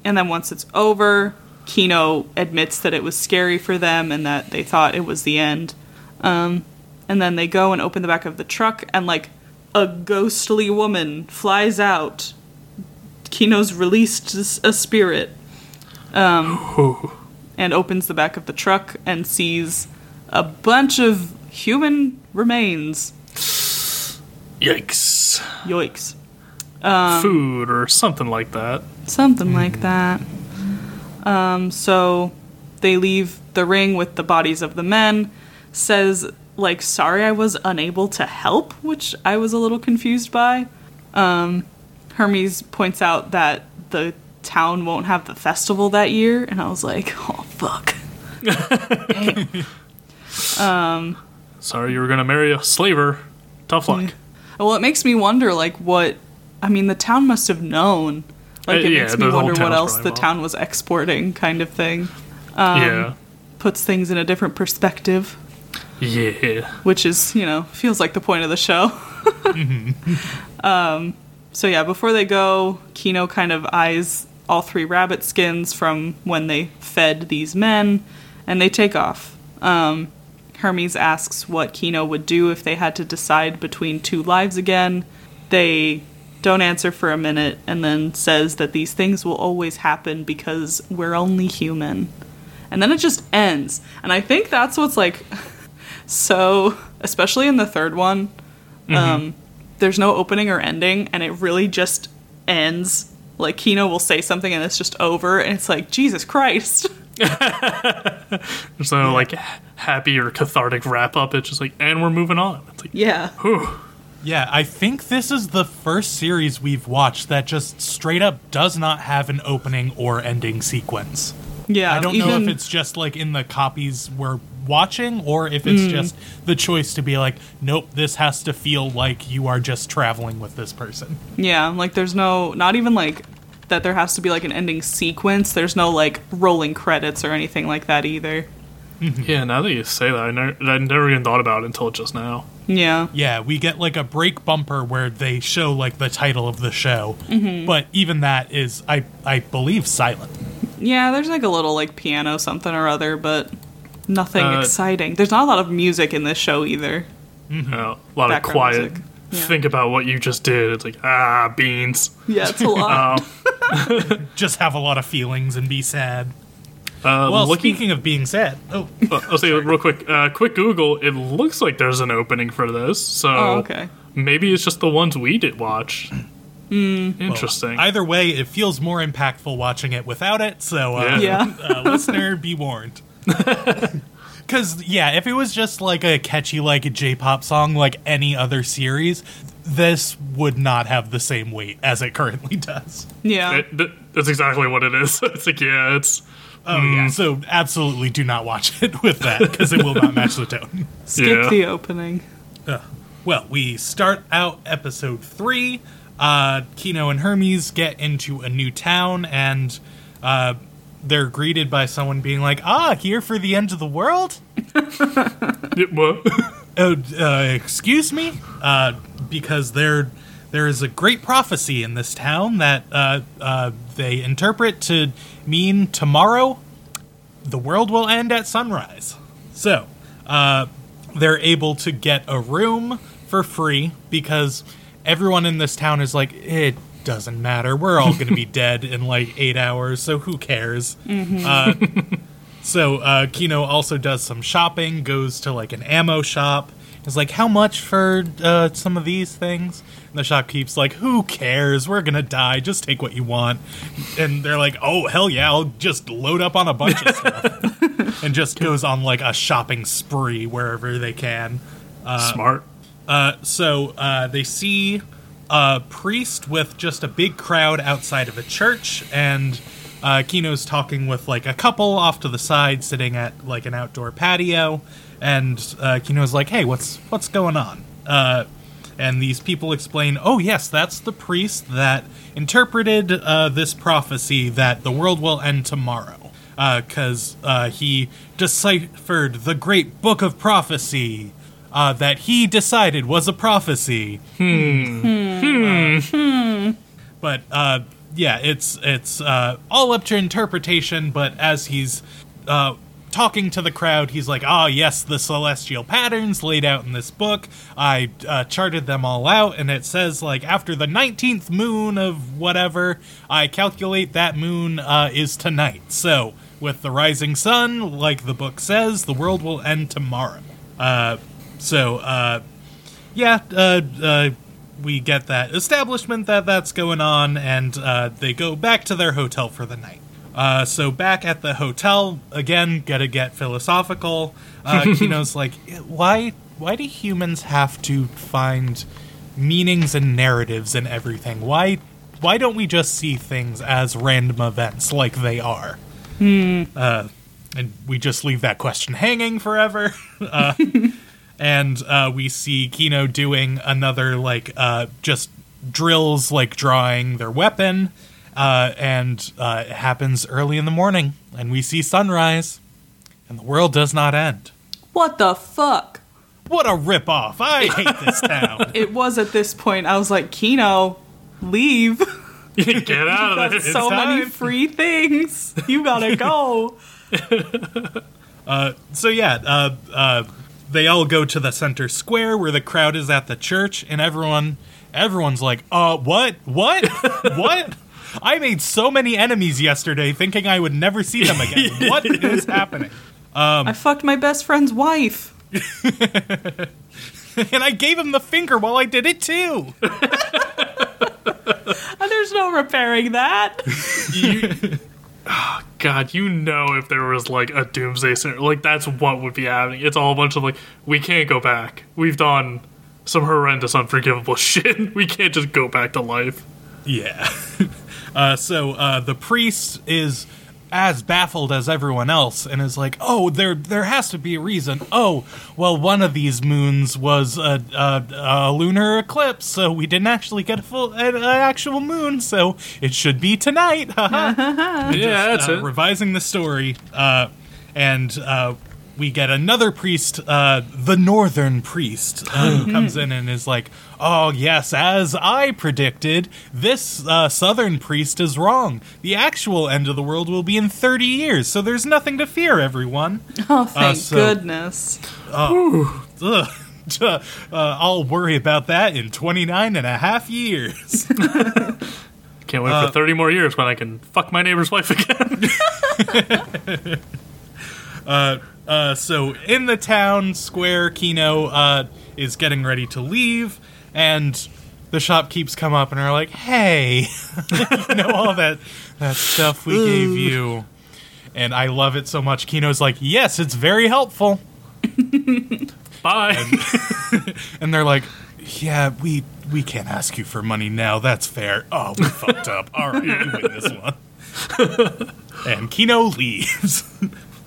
And then once it's over, Kino admits that it was scary for them and that they thought it was the end. Um, and then they go and open the back of the truck, and like a ghostly woman flies out. Kino's released a spirit um, and opens the back of the truck and sees a bunch of human remains. Yikes. Yoicks. Food or something like that. Something like that. Um, so they leave the ring with the bodies of the men. Says, like, sorry I was unable to help, which I was a little confused by. Um, Hermes points out that the town won't have the festival that year, and I was like, oh, fuck. Sorry, you were gonna marry a slaver. Tough luck. Well, it makes me wonder, like, what. I mean, the town must have known. Like, Uh, it yeah, makes me wonder what else the town was exporting, kind of thing. yeah. Puts things in a different perspective, Yeah. which is, you know, feels like the point of the show. um, so, yeah, before they go, Kino kind of eyes all three rabbit skins from when they fed these men, and they take off. Um, Hermes asks what Kino would do if they had to decide between two lives again. They don't answer for a minute and then says that these things will always happen because we're only human. And then it just ends. And I think that's what's like so, especially in the third one, um, there's no opening or ending, and it really just ends. Like Kino will say something and it's just over, and it's like, Jesus Christ. There's no like happy or cathartic wrap up. It's just like, and we're moving on. It's like, Yeah. whew. Yeah, I think this is the first series we've watched that just straight up does not have an opening or ending sequence. Yeah. I don't know if it's just like in the copies we're watching or if it's Mm. just the choice to be like, nope, this has to feel like you are just traveling with this person. Yeah, like there's no, not even like that there has to be like an ending sequence. There's no like rolling credits or anything like that either. Yeah, now that you say that, I never, I never even thought about it until just now. Yeah. Yeah, we get like a break bumper where they show like the title of the show, Mm-hmm. but even that is, I I believe, silent. Yeah, there's like a little like piano something or other, but nothing Uh, exciting. There's not a lot of music in this show either. Uh, a lot of quiet. music. Yeah. Think about what you just did. It's like, ah, beans. Yeah, it's a lot. Um, Just have a lot of feelings and be sad. Uh, Well, looking, speaking of being sad, oh, uh, I'll say real quick. Uh, quick Google. It looks like there's an opening for this. So oh, okay. maybe it's just the ones we did watch. Interesting. either way, it feels more impactful watching it without it. So, uh, Yeah. uh, listener, be warned. Because yeah, if it was just like a catchy like a J-pop song like any other series, this would not have the same weight as it currently does. Yeah. It- th- that's exactly what it is. It's like, yeah, it's Oh yeah, so absolutely do not watch it with that because it will not match the tone. Skip yeah. the opening. Well, we start out episode three. Uh, Kino and Hermes get into a new town, and uh, they're greeted by someone being like, "Ah, here for the end of the world." Yeah, what? Oh, uh, excuse me, uh, because there there is a great prophecy in this town that uh, uh, they interpret to mean tomorrow the world will end at sunrise. So uh, they're able to get a room for free because everyone in this town is like, it doesn't matter. We're all going to be dead in like eight hours, so who cares? Uh, so uh, Kino also does some shopping, goes to like an ammo shop. Is like, how much for uh, some of these things? And the shopkeep's like, who cares? We're gonna die. Just take what you want. And they're like, oh hell yeah, I'll just load up on a bunch of stuff. and just goes on like a shopping spree wherever they can. Smart. Uh, so uh, they see a priest with just a big crowd outside of a church, and uh, Kino's talking with like a couple off to the side, sitting at like an outdoor patio, and uh, Kino's like, "Hey, what's what's going on?" Uh, and these people explain, "Oh yes, that's the priest that interpreted uh, this prophecy that the world will end tomorrow." Because uh, he deciphered the great book of prophecy, uh, that he decided was a prophecy. Hmm. But uh, yeah, it's it's uh, all up to interpretation. But as he's uh, talking to the crowd, he's like, "Ah, yes, the celestial patterns laid out in this book. I uh, charted them all out, and it says like after the nineteenth moon of whatever, I calculate that moon uh, is tonight. So." With the rising sun, like the book says, the world will end tomorrow. Uh, so, uh, yeah, uh, uh, we get that establishment that that's going on, and uh, they go back to their hotel for the night. Uh, so back at the hotel again, gotta get philosophical. Uh, Kino's like, why? Why do humans have to find meanings and narratives and everything? Why? Why don't we just see things as random events like they are? Uh, and we just leave that question hanging forever. uh, and uh, we see Kino doing another like uh, just drills, like drawing their weapon, uh, and uh, it happens early in the morning, and we see sunrise, and the world does not end. What the fuck? What a ripoff! I hate this town. It was at this point I was like, Kino, leave. Get out of There's there. so many free things. You gotta go. so yeah, uh, uh, they all go to the center square where the crowd is at the church, and everyone, everyone's like, "Uh, what, what, what?" I made so many enemies yesterday, thinking I would never see them again. what is happening? I fucked my best friend's wife. And I gave him the finger while I did it too. There's no repairing that. God, you know if there was like a doomsday scenario, like that's what would be happening. It's all a bunch of like, we can't go back. We've done some horrendous, unforgivable shit. We can't just go back to life. Yeah. Uh, so uh, the priest is as baffled as everyone else and is like, "Oh, there there has to be a reason. Oh, well, one of these moons was a, a, a lunar eclipse, so we didn't actually get a full an, actual moon, so it should be tonight." Yeah, that's uh, it. revising the story, uh, and uh, we get another priest, uh, the Northern priest, uh, who comes in and is like, "Oh yes, as I predicted, this uh, Southern priest is wrong. The actual end of the world will be in thirty years, so there's nothing to fear, everyone." Oh, thank so- goodness. Ugh. Uh, I'll worry about that in 29 and a half years. Can't wait for 30 more years when I can fuck my neighbor's wife again. Uh, so in the town square, Kino uh, is getting ready to leave, and the shopkeepers come up and are like, "Hey, you know all that that stuff we gave you." And I love it so much. Kino's like, "Yes, it's very helpful." Bye. And they're like, "Yeah, we we can't ask you for money now. That's fair." Oh, we fucked up. All right, you win this one. and Kino leaves.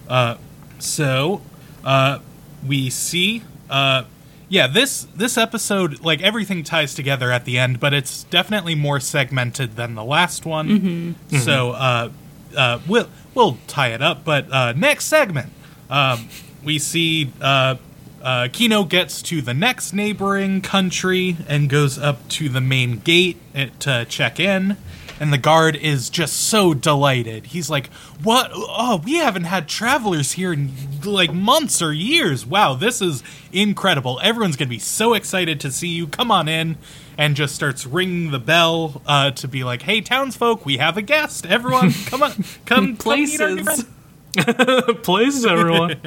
uh, so, uh, we see, uh, yeah, this this episode, like everything ties together at the end, but it's definitely more segmented than the last one. So, uh, uh, we'll we'll tie it up. But uh, next segment, um, we see uh, uh, Kino gets to the next neighboring country and goes up to the main gate uh, to check in. And the guard is just so delighted. He's like, "What? Oh, we haven't had travelers here in like months or years. Wow, this is incredible! Everyone's gonna be so excited to see you. Come on in!" And just starts ringing the bell uh, to be like, "Hey, townsfolk, we have a guest. Everyone, come on, come come Places. friend." Places, everyone.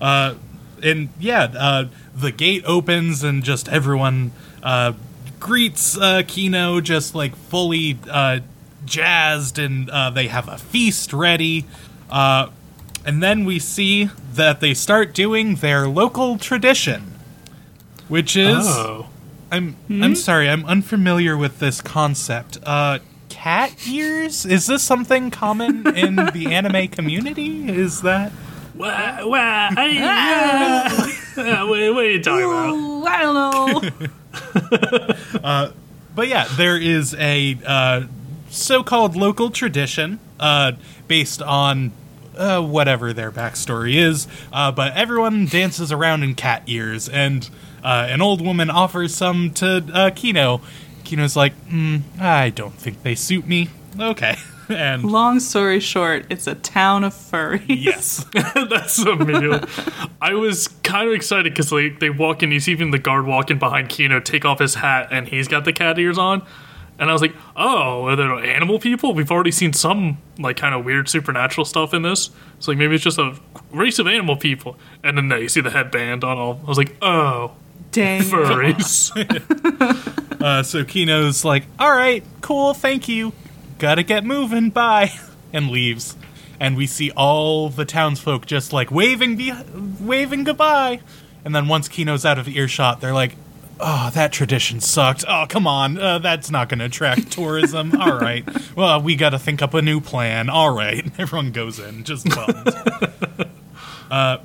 and yeah, uh, the gate opens and just everyone uh, greets uh, Kino just like fully uh, jazzed, and uh, they have a feast ready. Uh, and then we see that they start doing their local tradition, which is oh. I'm I'm sorry, I'm unfamiliar with this concept. Uh, cat ears? Is this something common in the anime community? Is that? Wah, wah, I, uh, wait, what are you talking about? Ooh, I don't know. But yeah, there is a uh, so-called local tradition uh, based on uh, whatever their backstory is. Uh, but everyone dances around in cat ears, and uh, an old woman offers some to uh, Kino. Kino's like, mm, I don't think they suit me. Okay, and Long story short, it's a town of furries. yes, That's immediately. I was kind of excited because like they walk in, you see even the guard walking behind Kino, take off his hat, and he's got the cat ears on. And I was like, oh, are there animal people? We've already seen some like kind of weird supernatural stuff in this. So like maybe it's just a race of animal people. And then no, you see the headband on all. I was like, oh, Dang. furries. Uh, so Kino's like, "All right, cool, thank you. Gotta get moving. Bye," and leaves. And we see all the townsfolk just like waving, be- waving goodbye. And then once Kino's out of earshot, they're like, "Oh, that tradition sucked. Oh, come on, uh, that's not going to attract tourism. all right, well, we got to think up a new plan. All right." Everyone goes in, just bummed.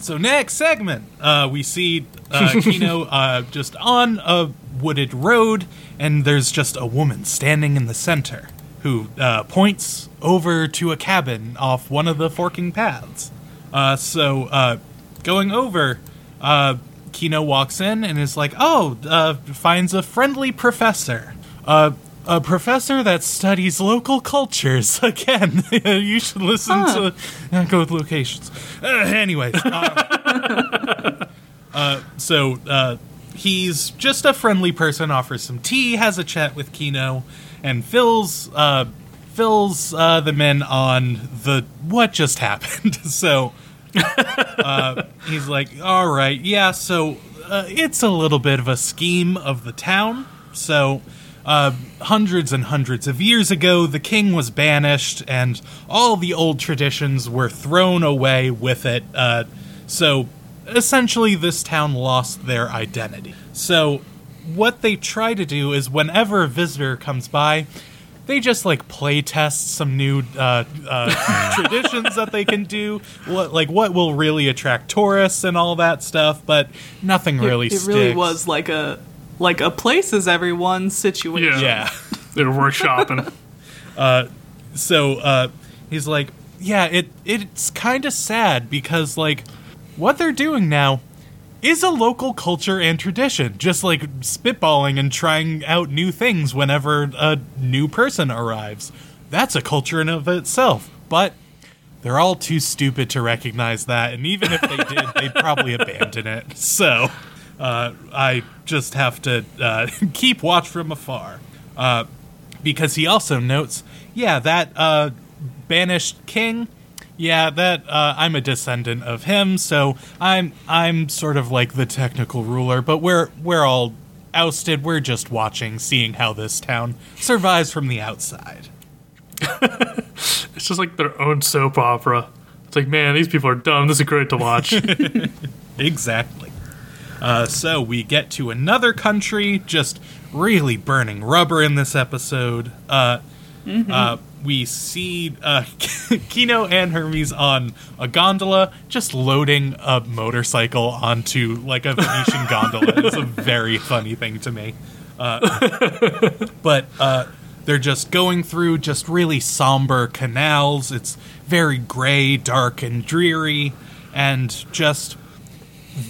So next segment, uh, we see uh, Kino uh, just on a wooded road, and there's just a woman standing in the center who uh, points over to a cabin off one of the forking paths. Uh, so uh, going over, uh, Kino walks in and is like, "Oh," uh, finds a friendly professor. Uh, a professor that studies local cultures. Again, you should listen Huh. to uh, go with locations. Uh, anyways, uh, uh, so uh, he's just a friendly person. Offers some tea, has a chat with Kino, and fills uh, fills uh, the men on the what just happened. so uh, he's like, "All right, yeah." So uh, it's a little bit of a scheme of the town. So. Uh, hundreds and hundreds of years ago, the king was banished, and all the old traditions were thrown away with it. Uh, so, essentially, this town lost their identity. So, what they try to do is whenever a visitor comes by, they just like play test some new uh, uh, traditions that they can do, what, like what will really attract tourists and all that stuff. But nothing really. it, it really was like a like a places everyone situation. Yeah. Yeah. They're workshopping. so uh, he's like, yeah, it it's kind of sad because like what they're doing now is a local culture and tradition, just like spitballing and trying out new things whenever a new person arrives. That's a culture in of itself, but they're all too stupid to recognize that, and even if they did, they'd probably abandon it. So uh, I just have to uh, keep watch from afar. Uh, because he also notes, yeah, that uh, banished king, yeah, that uh, I'm a descendant of him, so I'm I'm sort of like the technical ruler, but we're we're all ousted. We're just watching, seeing how this town survives from the outside. It's just like their own soap opera. It's like, man, these people are dumb. This is great to watch. Exactly. Uh, so we get to another country, just really burning rubber in this episode. Uh, uh, we see uh, Kino and Hermes on a gondola, just loading a motorcycle onto like a Venetian gondola. It's a very funny thing to me. Uh, but uh, they're just going through just really somber canals. It's very gray, dark, and dreary, and just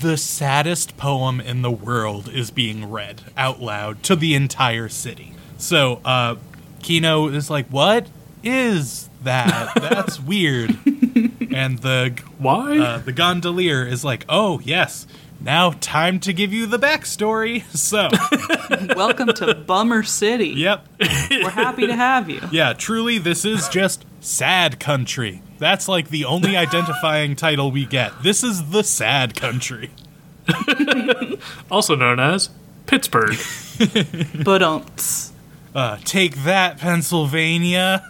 the saddest poem in the world is being read out loud to the entire city. So, uh, Kino is like, "What is that? That's weird." And the Why? uh, the gondolier is like, "Oh yes, now time to give you the backstory." So, Welcome to Bummer City. yep, We're happy to have you. yeah, truly, this is just sad country. That's like the only identifying title we get. This is the sad country. also known as Pittsburgh. But um Uh, take that, Pennsylvania.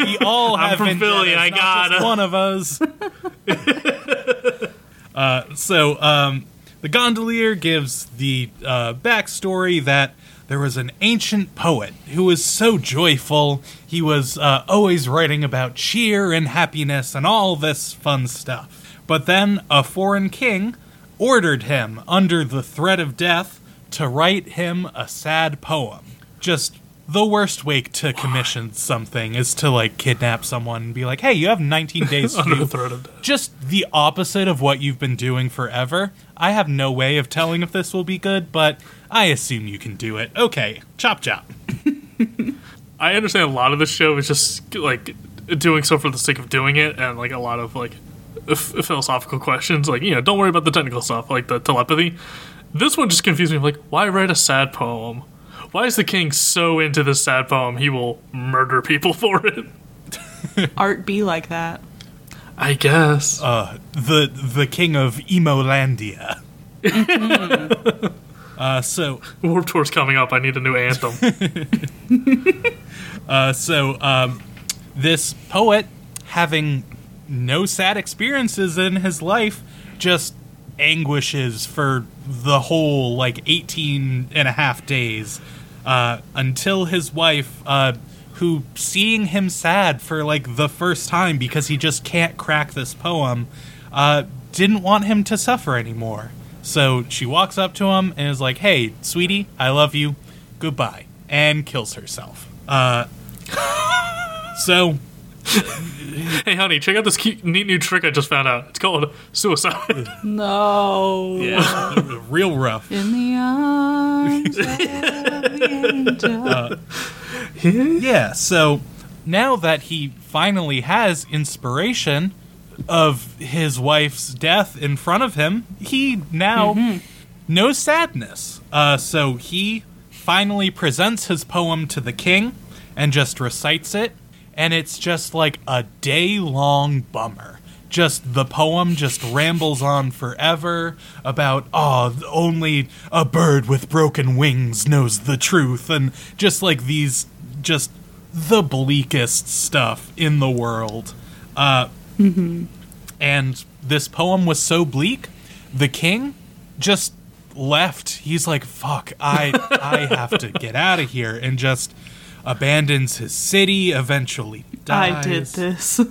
We all I'm have from Philly, I gotta. one of us. uh, so um, the gondolier gives the uh, backstory that there was an ancient poet who was so joyful. He was uh, always writing about cheer and happiness and all this fun stuff. But then a foreign king ordered him, under the threat of death, to write him a sad poem. Just the worst way to commission something is to like kidnap someone and be like, "Hey, you have 19 days to do threat of death. just the opposite of what you've been doing forever. I have no way of telling if this will be good, but I assume you can do it. Okay, chop chop. I understand a lot of the show is just like doing so for the sake of doing it, and like a lot of like f- philosophical questions. Like you know, don't worry about the technical stuff, like the telepathy. This one just confused me. Like, why write a sad poem? Why is the king so into this sad poem he will murder people for it? art be like that. I guess. Uh, the the king of Emolandia. uh, so Warped Tour's coming up. I need a new anthem. Uh, so um, this poet, having no sad experiences in his life, just anguishes for the whole like 18 and a half days uh, until his wife, uh, who seeing him sad for like the first time because he just can't crack this poem, uh, didn't want him to suffer anymore. So she walks up to him and is like, "Hey, sweetie, I love you. Goodbye," and kills herself. Uh, so Hey, honey, check out this cute, neat new trick I just found out. It's called suicide. No. yeah, real rough. In the arms of the angel. Yeah, so now that he finally has inspiration of his wife's death in front of him, he now knows sadness. Uh, so he finally presents his poem to the king and just recites it, and it's just like a day long bummer. Just the poem just rambles on forever about, oh, only a bird with broken wings knows the truth, and just like these, just the bleakest stuff in the world. Uh, And this poem was so bleak, the king just left. He's like, "Fuck, I I have to get out of here," and just abandons his city. Eventually, dies. I did this.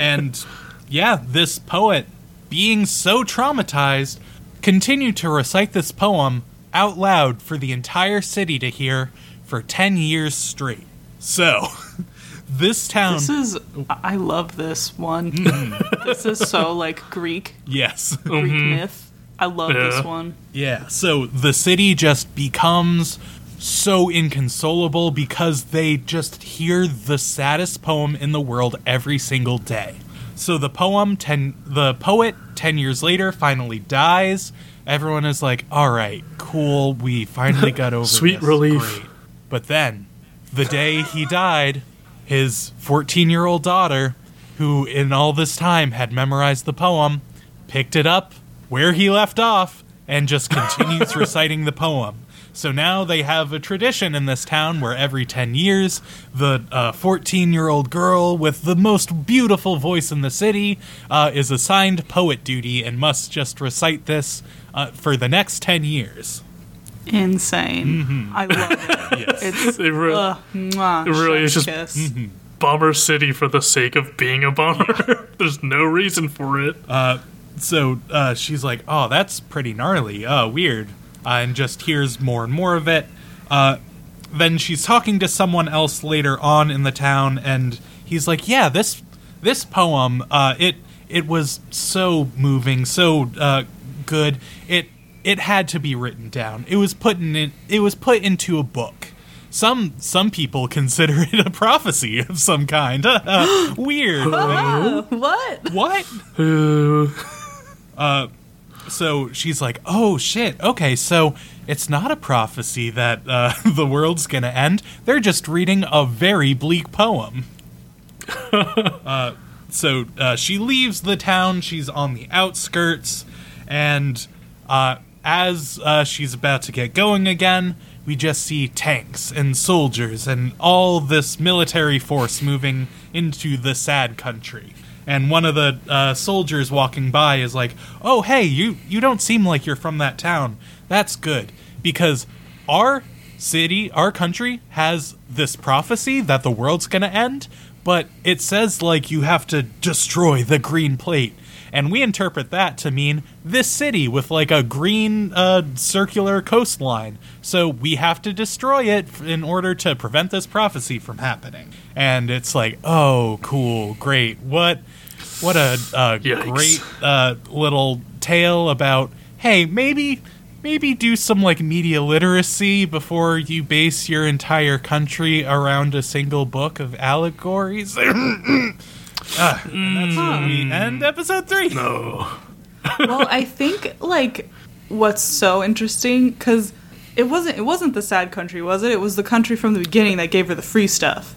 And yeah, this poet, being so traumatized, continued to recite this poem out loud for the entire city to hear for 10 years straight. So, this town. This is. I love this one. Mm-hmm. this is so like Greek, yes. Greek mm-hmm. myth. I love Yeah. this one. Yeah, so the city just becomes so inconsolable because they just hear the saddest poem in the world every single day. So the poem ten the poet 10 years later finally dies. Everyone is like, "All right, cool, we finally got over Sweet this. relief. Great." But then, the day he died, his 14-year-old daughter, who in all this time had memorized the poem, picked it up where he left off and just continues reciting the poem. So now they have a tradition in this town where every 10 years, the 14 year old girl with the most beautiful voice in the city uh, is assigned poet duty and must just recite this uh, for the next 10 years. Insane. I love it. It's It, re- uh, mwah, It really is chef's just- kiss. bummer city for the sake of being a bummer. There's no reason for it. So uh, she's like, "Oh, that's pretty gnarly. Oh, weird," uh, and just hears more and more of it. Uh, then she's talking to someone else later on in the town, and he's like, "Yeah, this this poem, uh, it it was so moving, so uh, good. It it had to be written down. It was put in it, it was put into a book." Some some people consider it a prophecy of some kind. Weird. What? what? Uh, so she's like, "Oh shit. Okay, so it's not a prophecy that uh, the world's gonna end. They're just reading a very bleak poem." uh, so uh, she leaves the town. She's on the outskirts, and uh, as uh, she's about to get going again, we just see tanks and soldiers and all this military force moving into the sad country. And one of the uh, soldiers walking by is like, "Oh, hey, you you don't seem like you're from that town. That's good because our city, our country has this prophecy that the world's going to end, but it says like you have to destroy the green plate." And we interpret that to mean this city with like a green uh, circular coastline. So we have to destroy it in order to prevent this prophecy from happening. And it's like, oh, cool, great. What, what a, uh Yikes. great uh, little tale about. Hey, maybe, maybe do some like media literacy before you base your entire country around a single book of allegories. Ah, and that's where we end episode three. no. well, I think like what's so interesting because it wasn't it wasn't the sad country, was it? It was the country from the beginning that gave her the free stuff.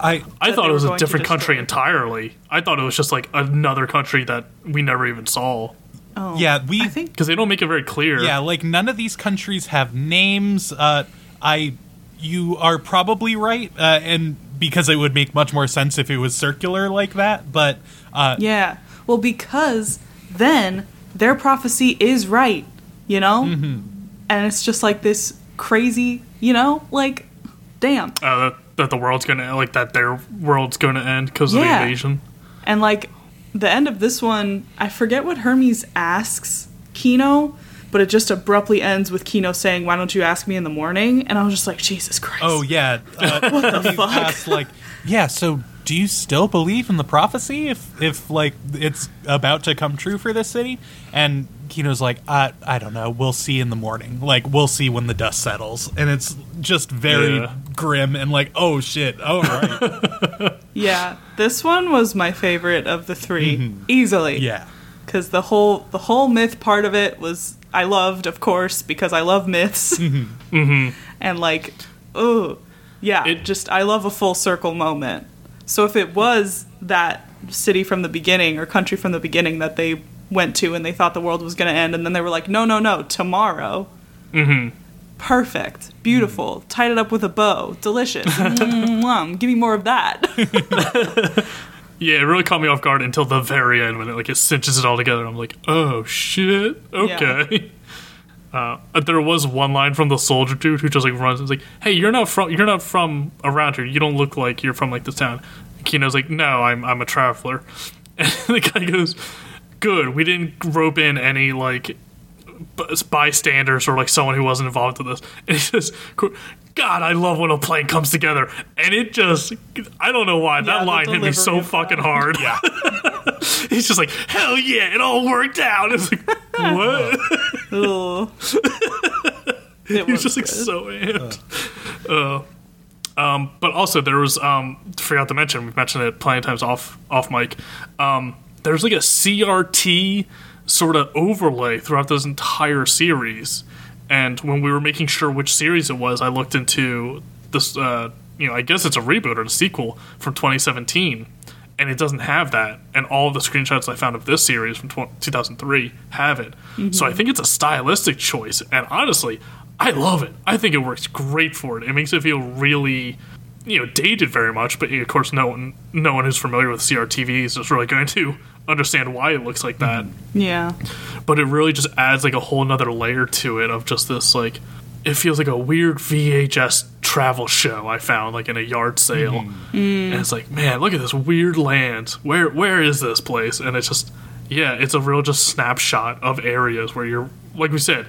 I I thought it was a different country entirely. I thought it was just like another country that we never even saw. Oh, Yeah, we- I think Because they don't make it very clear. yeah, like none of these countries have names. Uh, I, you are probably right, uh, and because it would make much more sense if it was circular like that. But uh, yeah. Well, because then their prophecy is right, you know, Mm-hmm. and it's just like this crazy, you know, like damn. Uh, that, that the world's gonna like that their world's gonna end because of the invasion. And like the end of this one, I forget what Hermes asks Kino, but it just abruptly ends with Kino saying, "Why don't you ask me in the morning?" And I was just like, "Jesus Christ!" Oh yeah. Uh, what the fuck? asked, like, yeah. So, do you still believe in the prophecy? If if like it's about to come true for this city? And Kino's like, I I don't know. We'll see in the morning. Like, we'll see when the dust settles. And it's just very Yeah. grim and like, oh shit. Oh right. Yeah, this one was my favorite of the 3 easily. yeah. Because the whole the whole myth part of it was I loved, of course, because I love myths. Mm-hmm. Mm-hmm. And like, oh, yeah, It- just I love a full circle moment. So if it was that city from the beginning or country from the beginning that they went to and they thought the world was going to end, and then they were like, no, no, no, tomorrow. Mm-hmm. Perfect, beautiful, mm-hmm. tied it up with a bow, delicious. Give me more of that. Yeah, it really caught me off guard until the very end when it like it cinches it all together. I'm like, oh shit, okay. Uh, there was one line from the soldier dude who just like runs and is like, "Hey, you're not from you're not from around here. You don't look like you're from like this town." And Kino's like, "No, I'm I'm a traveler," and the guy goes, "Good, we didn't rope in any like bystanders or like someone who wasn't involved in this." And he says, "God, I love when a plane comes together," and it just I don't know why Yeah, that line hit me so fucking that. hard. Yeah. He's just like, hell yeah, it all worked out. It's like, what? Ugh. It He was was just like good. so amped. Uh, um, but also there was um, forgot to mention—we've mentioned it plenty of times off off mic. Um, there's like a CRT sort of overlay throughout this entire series, and when we were making sure which series it was, I looked into this. Uh, you know, I guess it's a reboot or a sequel from 2017. And it doesn't have that, and all the screenshots I found of this series from tw- 2003 have it. So I think it's a stylistic choice, and honestly, I love it. I think it works great for it. It makes it feel really, you know, dated very much. But of course, no one, no one who's familiar with CRTVs is really going to understand why it looks like that. Yeah. But it really just adds like a whole nother layer to it of just this like, it feels like a weird VHS travel show I found like in a yard sale, mm-hmm. mm. and it's like, man, look at this weird land. Where where is this place? And it's just, yeah, it's a real just snapshot of areas where you're like we said,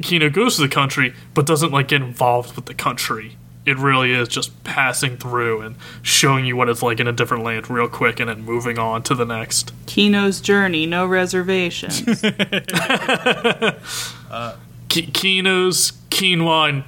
Kino goes to the country, but doesn't like get involved with the country. It really is just passing through and showing you what it's like in a different land real quick, and then moving on to the next. Kino's journey, no reservations. Uh, Ki- Kino's quinoa and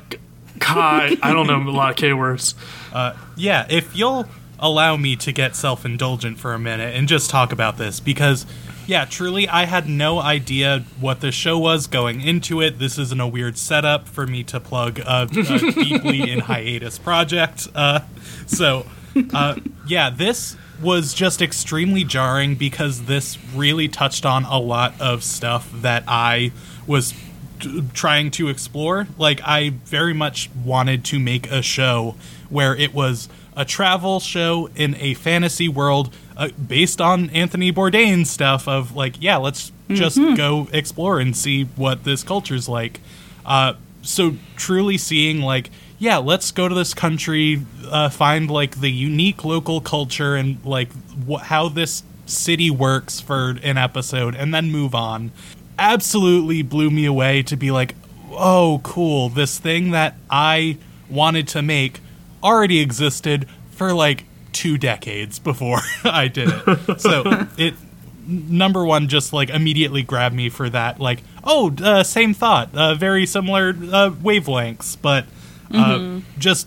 kai. I don't know a lot of K words. Uh, yeah, if you'll allow me to get self indulgent for a minute and just talk about this, because, yeah, truly, I had no idea what the show was going into it. This isn't a weird setup for me to plug a, a deeply in hiatus project. Uh, so, uh, yeah, this was just extremely jarring because this really touched on a lot of stuff that I was t- trying to explore. Like, I very much wanted to make a show where it was a travel show in a fantasy world uh, based on Anthony Bourdain's stuff of like, yeah, let's just go explore and see what this culture's like. Uh, so truly seeing like, yeah, let's go to this country, uh, find like the unique local culture and like wh- how this city works for an episode, and then move on. Absolutely blew me away to be like, oh, cool, this thing that I wanted to make already existed for like two decades before I did it. So it number one just like immediately grabbed me for that like oh uh, same thought uh, very similar uh, wavelengths but uh, just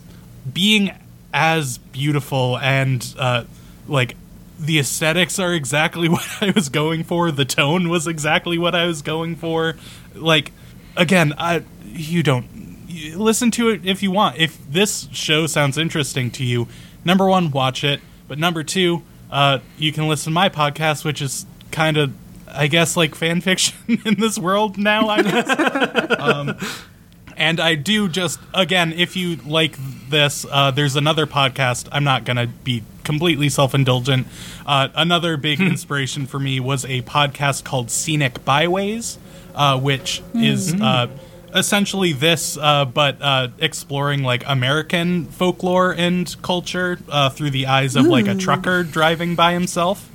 being as beautiful and uh, like the aesthetics are exactly what I was going for the tone was exactly what I was going for. Like again I you don't you listen to it if you want. If this show sounds interesting to you number one watch it. But number two uh, you can listen to my podcast which is kind of i guess like fan fiction in this world now i guess. Um, and i do just again if you like this uh, there's another podcast. I'm not gonna be completely self-indulgent. Uh, another big inspiration for me was a podcast called scenic byways uh, which is uh, essentially this, uh, but uh, exploring like American folklore and culture uh, through the eyes of like a trucker driving by himself.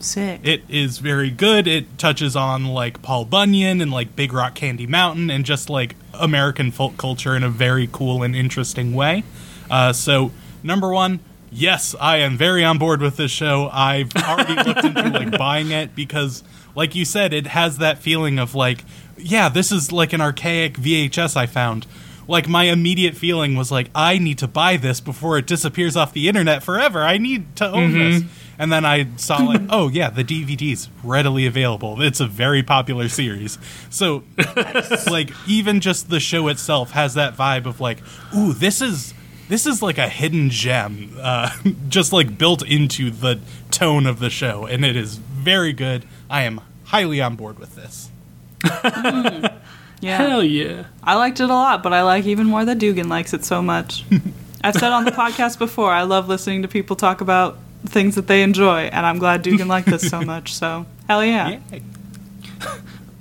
Sick. It is very good. It touches on like Paul Bunyan and like Big Rock Candy Mountain and just like American folk culture in a very cool and interesting way. Uh, so, number one, yes, I am very on board with this show. I've already looked into like buying it because, like you said, it has that feeling of like, yeah, this is like an archaic VHS I found. Like my immediate feeling was like, I need to buy this before it disappears off the internet forever. I need to own this. And then I saw like, oh yeah, the DVD's readily available. It's a very popular series. So like even just the show itself has that vibe of like, ooh, this is this is like a hidden gem, uh, just like built into the tone of the show, and it is very good. I am highly on board with this. Mm. yeah. Hell yeah. I liked it a lot, but I like even more that Dugan likes it so much. I've said on the podcast before, I love listening to people talk about things that they enjoy, and I'm glad Dugan liked this so much. So, hell yeah. Yay.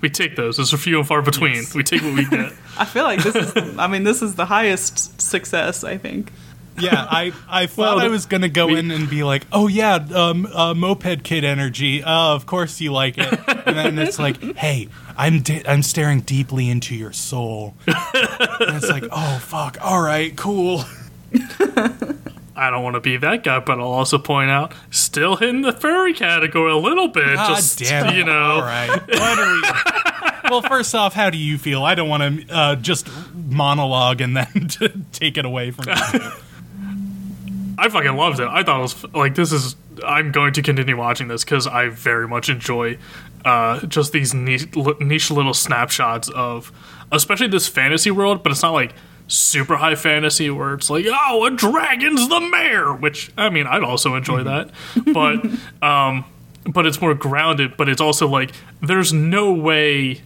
We take those. Those are few and far between. We take what we get. I feel like this is, I mean, this is the highest success, I think. Yeah, I, I thought Well, I was gonna go we- in and be like, oh yeah, um, uh, moped kid energy. Uh, of course you like it. And then it's like, hey, I'm di- I'm staring deeply into your soul. and it's like, oh fuck, all right, cool. I don't want to be that guy, but I'll also point out, still hitting the furry category a little bit. God just damn it. you know, All right. What are we? well, first off, how do you feel? I don't want to uh, just monologue and then to take it away from you. I fucking loved it. I thought it was like this is. I'm going to continue watching this because I very much enjoy uh, just these niche, niche little snapshots of, especially this fantasy world. But it's not like super high fantasy where it's like, oh, a dragon's the mayor. Which I mean, I'd also enjoy that, but um, but it's more grounded. But it's also like there's no way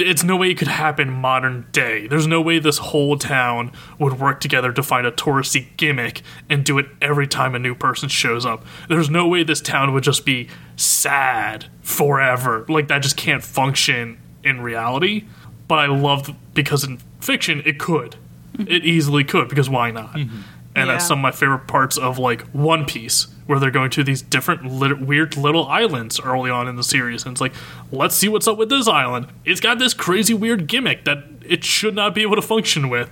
it's no way it could happen modern day. There's no way this whole town would work together to find a touristy gimmick and do it every time a new person shows up. There's no way this town would just be sad forever. Like that just can't function in reality. But I love because in fiction it could. Mm-hmm. It easily could because why not? Mm-hmm. And that's some of my favorite parts of like One Piece, where they're going to these different lit- weird little islands early on in the series, and it's like, let's see what's up with this island. It's got this crazy weird gimmick that it should not be able to function with.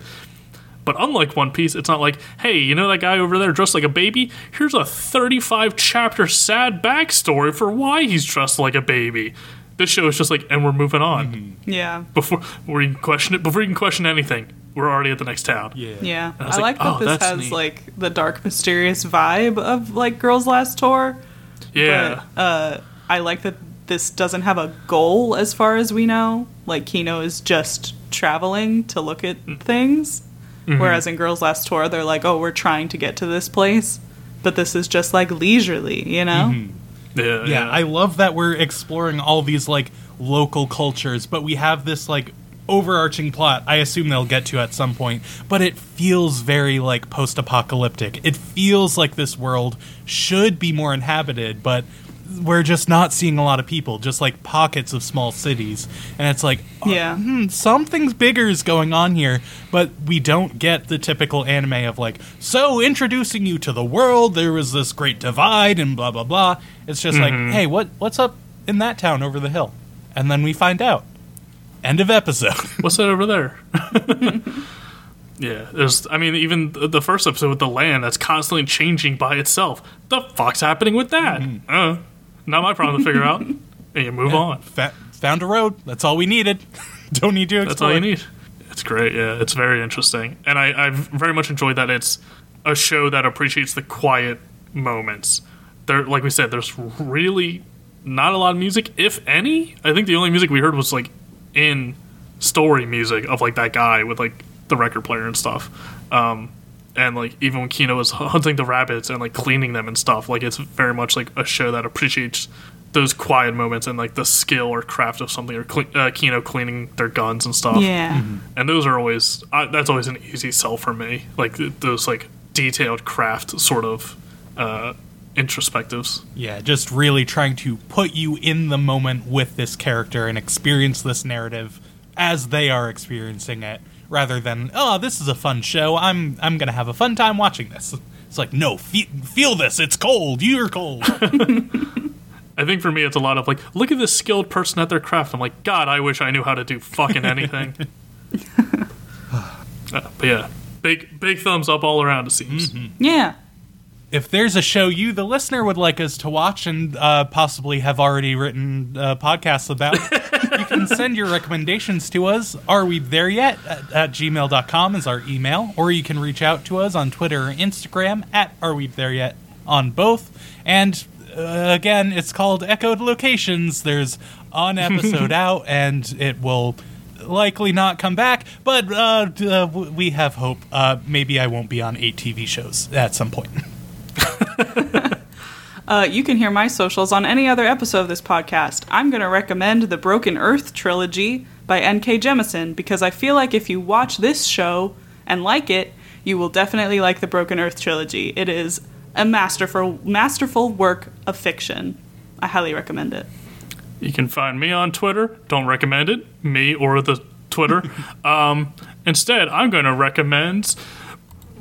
But unlike One Piece, it's not like, hey, you know that guy over there dressed like a baby? Here's a 35 chapter sad backstory for why he's dressed like a baby. This show is just like, and we're moving on. Mm-hmm. Yeah. Before we can question it, before you can question anything, we're already at the next town. Yeah. Yeah. I I, was like, like, that oh, this has neat. like the dark, mysterious vibe of like Girls Last Tour. Yeah. But uh, I like that this doesn't have a goal as far as we know. Like Kino is just traveling to look at Mm. things. Mm-hmm. Whereas in Girls Last Tour, they're like, oh, we're trying to get to this place. But this is just like leisurely, you know? yeah, yeah, I love that we're exploring all these like local cultures, but we have this like overarching plot. I assume they'll get to at some point, but it feels very like post-apocalyptic. It feels like this world should be more inhabited, but we're just not seeing a lot of people, just like pockets of small cities. And it's like, Yeah. hmm, something's bigger is going on here, but we don't get the typical anime of like, so introducing you to the world, there was this great divide and blah blah blah. It's just like, hey, what what's up in that town over the hill? And then we find out. End of episode. What's that over there? yeah, there's. I mean, even the first episode with the land that's constantly changing by itself. The fuck's happening with that? Uh, not my problem to figure out. And you move on. Fa- found a road. That's all we needed. don't need to explore. That's all you need. It's great. Yeah, it's very interesting, and I I very much enjoyed that it's a show that appreciates the quiet moments. There, like we said, there's really not a lot of music, if any. I think the only music we heard was like in story music of like that guy with like the record player and stuff. Um, and like even when Kino was hunting the rabbits and like cleaning them and stuff, like it's very much like a show that appreciates those quiet moments and like the skill or craft of something or cle- uh, Kino cleaning their guns and stuff Yeah. and those are always I, that's always an easy sell for me like th- those like detailed craft sort of uh introspectives Yeah, just really trying to put you in the moment with this character and experience this narrative as they are experiencing it, rather than oh, this is a fun show. I'm I'm gonna have a fun time watching this. It's like no, fe- feel this. It's cold. You're cold. I think for me, it's a lot of like, look at this skilled person at their craft. I'm like, God, I wish I knew how to do fucking anything. Uh, but yeah, big big thumbs up all around. It seems. Yeah. If there's a show you, the listener, would like us to watch and uh, possibly have already written uh, podcasts about, you can send your recommendations to us. Are we there yet? At, at gmail.com is our email. Or you can reach out to us on Twitter or Instagram at Are We There Yet on both. And uh, again, it's called Echoed Locations. There's an episode out, and it will likely not come back, but uh, uh, we have hope. Uh, maybe I won't be on eight TV shows at some point. Uh, you can hear my socials on any other episode of this podcast. I'm going to recommend the Broken Earth trilogy by N.K. Jemisin because I feel like if you watch this show and like it, you will definitely like the Broken Earth trilogy. It is a masterful, masterful work of fiction. I highly recommend it. You can find me on Twitter. Don't recommend it, me or the Twitter. um, instead, I'm going to recommend.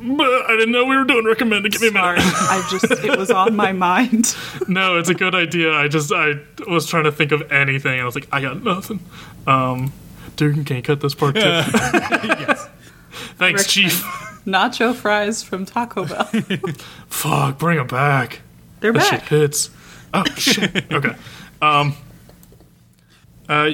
But I didn't know we were doing recommended. Give me a minute. I just it was on my mind. no, it's a good idea. I just I was trying to think of anything, and I was like, I got nothing. Um, Dugan, can you cut this part too? yes. Thanks, Recommend. Chief. Nacho fries from Taco Bell. Fuck, bring them back. They're That shit back. hits. Oh shit. okay. Um. Uh,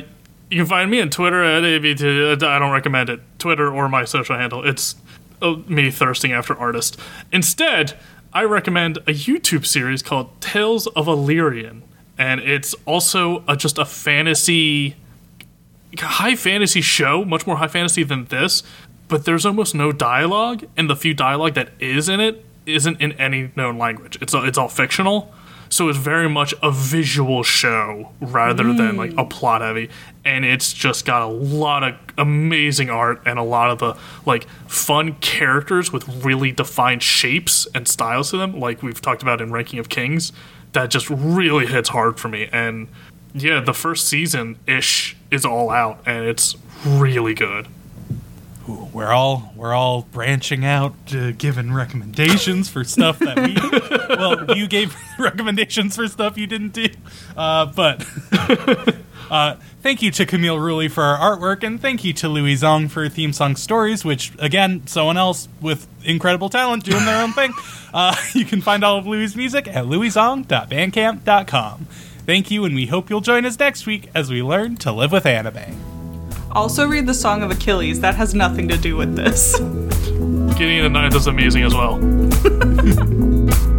you can find me on Twitter at AVT. I don't recommend it. Twitter or my social handle. It's uh, Uh, me thirsting after artist. Instead, I recommend a YouTube series called Tales of Alethrion, and it's also a, just a fantasy high fantasy show, much more high fantasy than this, but there's almost no dialogue, and the few dialogue that is in it isn't in any known language. It's it's all fictional. So it's very much a visual show rather than like a mm. plot heavy, and it's just got a lot of amazing art and a lot of the like fun characters with really defined shapes and styles to them, like we've talked about in Ranking of Kings. That just really hits hard for me, and yeah, the first season ish is all out, and it's really good. We're all we're all branching out, uh, giving recommendations for stuff that we. well, you gave recommendations for stuff you didn't do, uh, but. Uh, thank you to Camille Rulli for our artwork, and thank you to Louis Zong for theme song stories, which, again, someone else with incredible talent doing their own thing. Uh, you can find all of Louis' music at louiszong.bandcamp.com. Thank you, and we hope you'll join us next week as we learn to live with anime. Also, read the Song of Achilles. That has nothing to do with this. Gideon the Ninth is amazing as well.